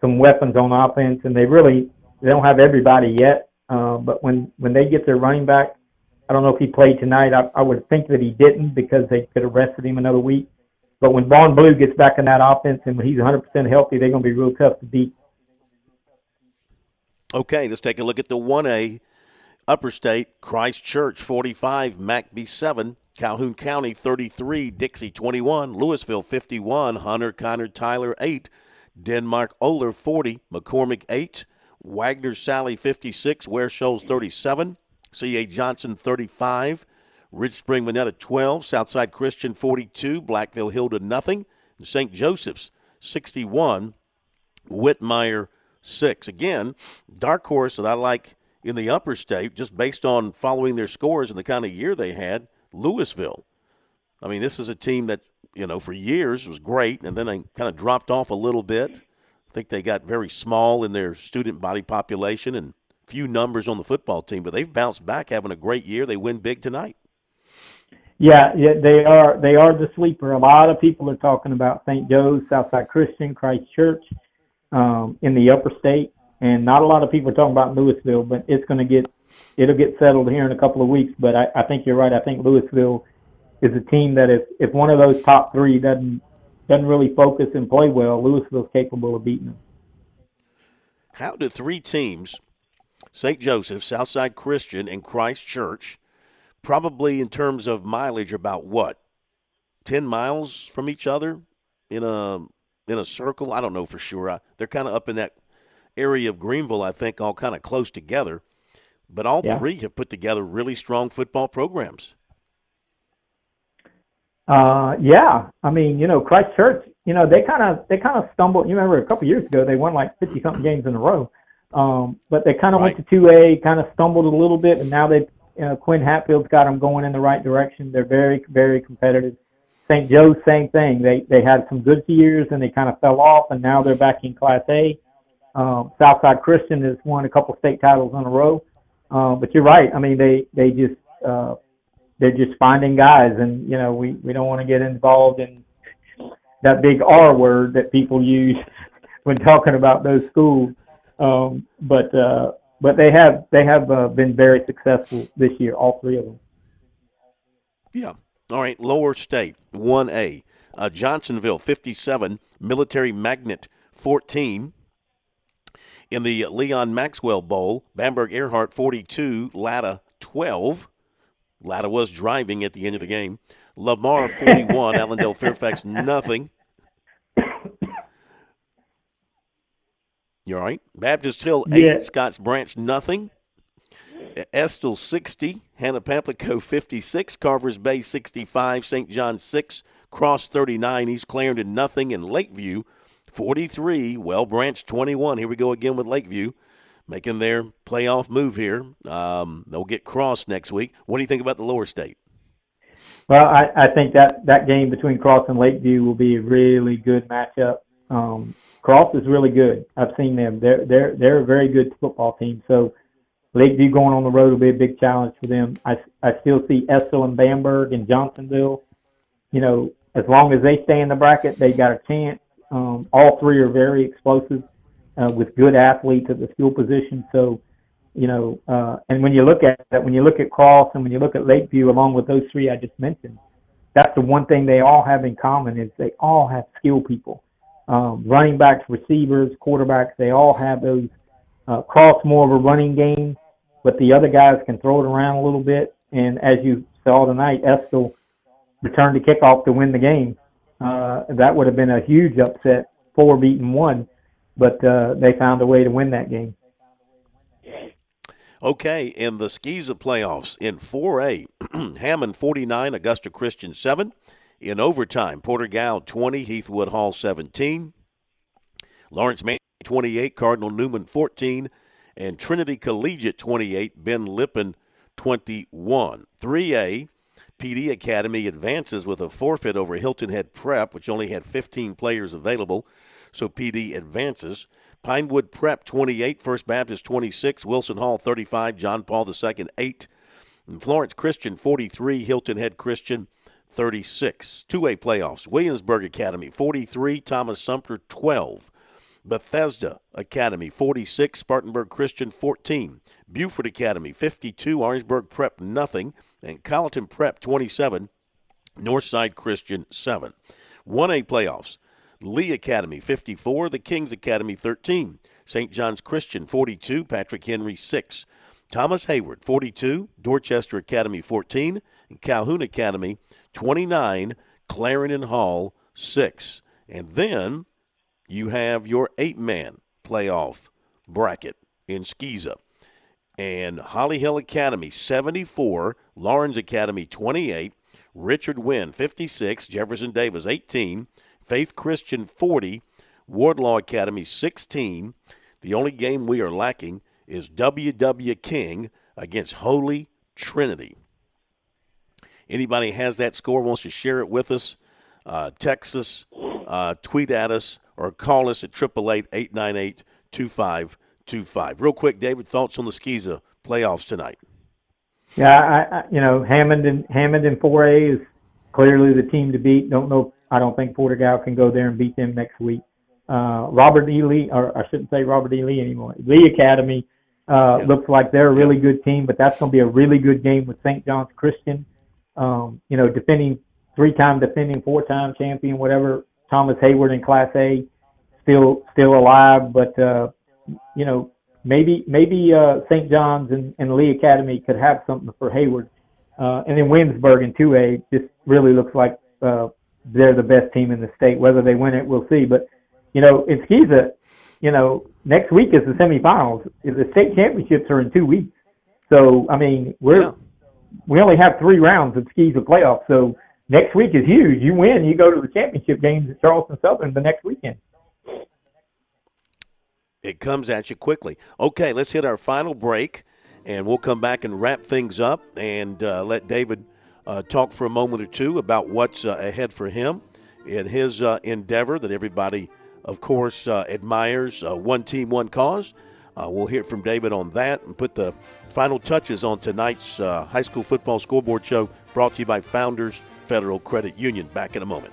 some weapons on offense, and they really they don't have everybody yet. Uh, but when when they get their running back, I don't know if he played tonight. I, I would think that he didn't because they could have rested him another week. But when Vaughn Blue gets back in that offense and when he's 100% healthy, they're going to be real tough to beat. Okay, let's take a look at the 1A Upper State. Christchurch 45, McBee 7, Calhoun County 33, Dixie 21, Lewisville 51, Hunter Kinard Tyler 8, Denmark Olar 40, McCormick 8, Wagener Salley 56, Ware Shoals 37, C.A. Johnson 35, Ridge Spring Monetta 12, Southside Christian 42, Blackville Hilda nothing, and St. Joseph's 61, Whitmire 6. Again, dark horse that I like in the upper state, just based on following their scores and the kind of year they had, Lewisville. I mean, this is a team that, you know, for years was great, and then they kind of dropped off a little bit. I think they got very small in their student body population and few numbers on the football team, but they've bounced back, having a great year. They win big tonight. Yeah, yeah, they are. They are the sleeper. A lot of people are talking about St. Joe's, Southside Christian, Christ Church, um, in the Upper State, and not a lot of people are talking about Lewisville. But it's going to get, it'll get settled here in a couple of weeks. But I, I think you're right. I think Lewisville is a team that if if one of those top three doesn't doesn't really focus and play well, Lewisville's capable of beating them. How do three teams, St. Joseph, Southside Christian, and Christ Church, probably in terms of mileage, about what, ten miles from each other in a in a circle? I don't know for sure. I, they're kind of up in that area of Greenville, I think, all kind of close together. But all Yeah. three have put together really strong football programs. Uh, yeah, I mean, you know, Christ Church, you know, they kind of they kind of stumbled. You remember a couple years ago they won like fifty something games in a row, um, but they kind of went to two A, kind of stumbled a little bit, and now they, you know, Quinn Hatfield's got them going in the right direction. They're very very competitive. St. Joe's, same thing. They they had some good years and they kind of fell off, and now they're back in Class A. Um, Southside Christian has won a couple state titles in a row. Uh, but you're right. I mean, they they just uh, they're just finding guys, and you know we we don't want to get involved in that big R word that people use when talking about those schools. Um, but uh, but they have they have uh, been very successful this year, all three of them. Yeah. All right. Lower State one A, uh, Johnsonville fifty seven, Military Magnet fourteen. In the Leon Maxwell Bowl, Bamberg Ehrhardt 42, Latta 12. Latta was driving at the end of the game. Lamar 41, Allendale Fairfax nothing. You all right? Baptist Hill 8, yeah. Scotts Branch nothing. Estill 60, Hannah Pamplico 56, Carver's Bay 65, St. John 6, Cross 39, East Clarendon nothing, and Lakeview 43, Whale Branch 21. Here we go again with Lakeview making their playoff move here. Um, they'll get Cross next week. What do you think about the lower state? Well, I, I think that that game between Cross and Lakeview will be a really good matchup. Um, Cross is really good. I've seen them. They're they're they're a very good football team. So Lakeview going on the road will be a big challenge for them. I I still see Estill and Bamberg and Johnsonville. You know, as long as they stay in the bracket, they got a chance. Um, all three are very explosive uh, with good athletes at the skill position. So, you know, uh, and when you look at that, when you look at Cross and when you look at Lakeview, along with those three I just mentioned, that's the one thing they all have in common is they all have skill people. Um, running backs, receivers, quarterbacks, they all have those. Uh, Cross more of a running game, but the other guys can throw it around a little bit. And as you saw tonight, Estill returned the kickoff to win the game. Uh, that would have been a huge upset, four beating one, but uh, they found a way to win that game. Okay, in the SCISA playoffs in 4A, Hammond 49, Augusta Christian 7. In overtime, Porter-Gaud 20, Heathwood Hall 17. Laurence Manning 28, Cardinal Newman 14, and Trinity Collegiate 28, Ben Lippen 21. 3A, PD Academy advances with a forfeit over Hilton Head Prep, which only had 15 players available, so PD advances. Pinewood Prep 28, First Baptist 26, Wilson Hall 35, John Paul II 8, and Florence Christian 43, Hilton Head Christian 36. 2A playoffs. Williamsburg Academy 43, Thomas Sumter 12. Bethesda Academy 46, Spartanburg Christian 14, Beaufort Academy 52, Orangeburg Prep nothing, and Colleton Prep 27, Northside Christian 7. 1A playoffs. Lee Academy 54, the Kings Academy 13, St. John's Christian 42, Patrick Henry 6, Thomas Heyward 42, Dorchester Academy 14, and Calhoun Academy 29, Clarendon Hall 6. And then you have your eight man playoff bracket in SCISA and Holly Hill Academy 74, Laurens Academy 28, Richard Winn 56, Jefferson Davis 18, Faith Christian 40, Wardlaw Academy 16. The only game we are lacking is WW King against Holy Trinity. Anybody has that score wants to share it with us, uh, text us, uh, tweet at us, or call us at 888 898 two five. Real quick, David, thoughts on the SCISA playoffs tonight? Yeah, I, I, you know Hammond and Hammond in 4A is clearly the team to beat. Don't know. I don't think Porter-Gaud can go there and beat them next week. Uh, Robert E. Lee, or I shouldn't say Robert E. Lee anymore. Lee Academy uh, yeah. looks like they're a really good team, but that's going to be a really good game with St. John's Christian. Um, you know, defending three-time defending four-time champion, whatever. Thomas Heyward in Class A, still still alive, but uh, you know, maybe maybe uh, St. John's and, and Lee Academy could have something for Heyward. Uh, and then Williamsburg in 2A just really looks like uh, they're the best team in the state. Whether they win it, we'll see. But you know, in SCISA, you know, next week is the semifinals. The state championships are in two weeks. So I mean, we're yeah. we only have three rounds of SCISA playoffs. So next week is huge. You win, you go to the championship games at Charleston Southern the next weekend. It comes at you quickly. Okay, let's hit our final break, and we'll come back and wrap things up and uh, let David uh, talk for a moment or two about what's uh, ahead for him in his uh, endeavor that everybody, of course, uh, admires. Uh, one team, one cause. We'll hear from David on that and put the final touches on tonight's high school football scoreboard show brought to you by Founders Federal Credit Union. Back in a moment.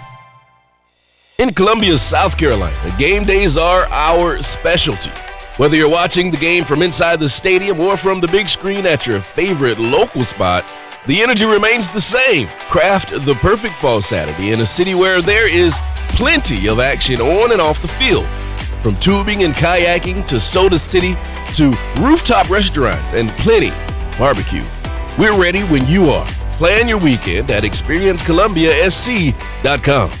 In Columbia, South Carolina, game days are our specialty. Whether you're watching the game from inside the stadium or from the big screen at your favorite local spot, the energy remains the same. Craft the perfect fall Saturday in a city where there is plenty of action on and off the field. From tubing and kayaking to Soda City to rooftop restaurants and plenty barbecue. We're ready when you are. Plan your weekend at experiencecolumbiasc.com.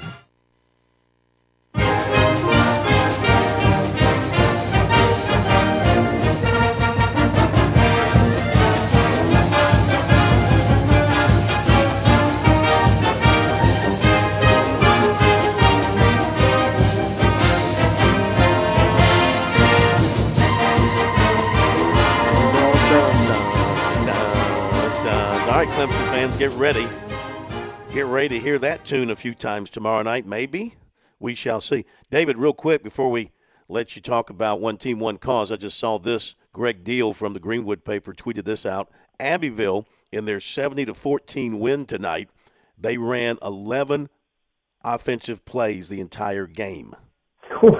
tune a few times tomorrow night, maybe. We shall see. David, real quick before we let you talk about one team, one cause, I just saw this. Greg Deal from the Greenwood paper tweeted this out. Abbeville, in their 70 to 14 win tonight, they ran 11 offensive plays the entire game.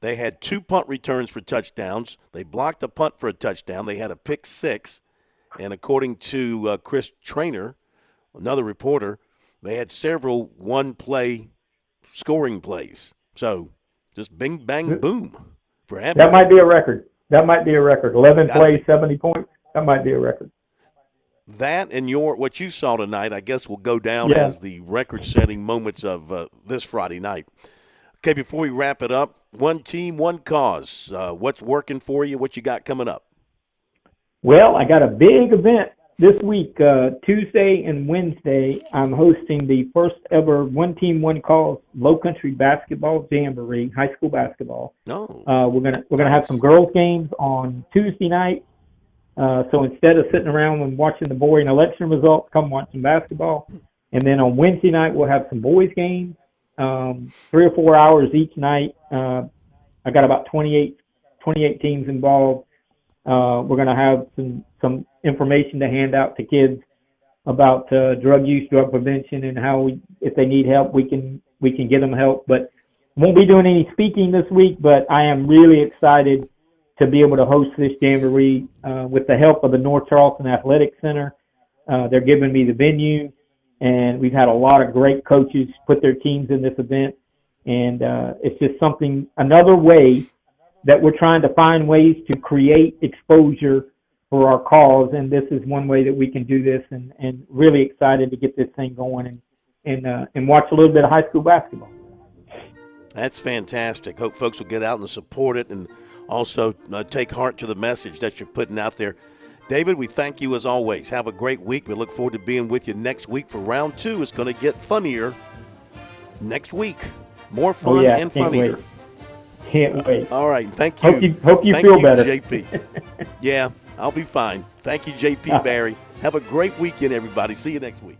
they had two punt returns for touchdowns. They blocked a punt for a touchdown. They had a pick six and according to uh, Chris Trainor, another reporter, they had several one play scoring plays. So just bing, bang, boom for. That might be a record. That might be a record. 11 Gotta plays, be. 70 points. That might be a record. That and your what you saw tonight, I guess, will go down yeah. as the record-setting moments of uh, this Friday night. Okay, before we wrap it up, one team, one cause. Uh, what's working for you? What you got coming up? Well, I got a big event this week, uh, Tuesday and Wednesday. I'm hosting the first ever one team, one call low country basketball jamboree, high school basketball. No. Uh, we're gonna we're gonna have some girls games on Tuesday night. Uh, so instead of sitting around and watching the boring election results, come watch some basketball. And then on Wednesday night we'll have some boys games, um, three or four hours each night. Uh, I got about 28, 28 teams involved. Uh, we're going to have some some information to hand out to kids about uh, drug use, drug prevention, and how we, if they need help, we can we can get them help. But won't be doing any speaking this week. But I am really excited to be able to host this jamboree uh, with the help of the North Charleston Athletic Center. Uh, they're giving me the venue, and we've had a lot of great coaches put their teams in this event, and uh, it's just something another way that we're trying to find ways to create exposure for our cause, and this is one way that we can do this. And, and really excited to get this thing going and and uh, and watch a little bit of high school basketball. That's fantastic. Hope folks will get out and support it, and also uh, take heart to the message that you're putting out there. David, we thank you as always. Have a great week. We look forward to being with you next week for round two. It's going to get funnier next week. More fun oh, yeah. and Can't funnier. Wait. Can't wait. All right. Thank you. Hope you, hope you thank feel you, better. JP. yeah, I'll be fine. Thank you, JP Barry. Have a great weekend, everybody. See you next week.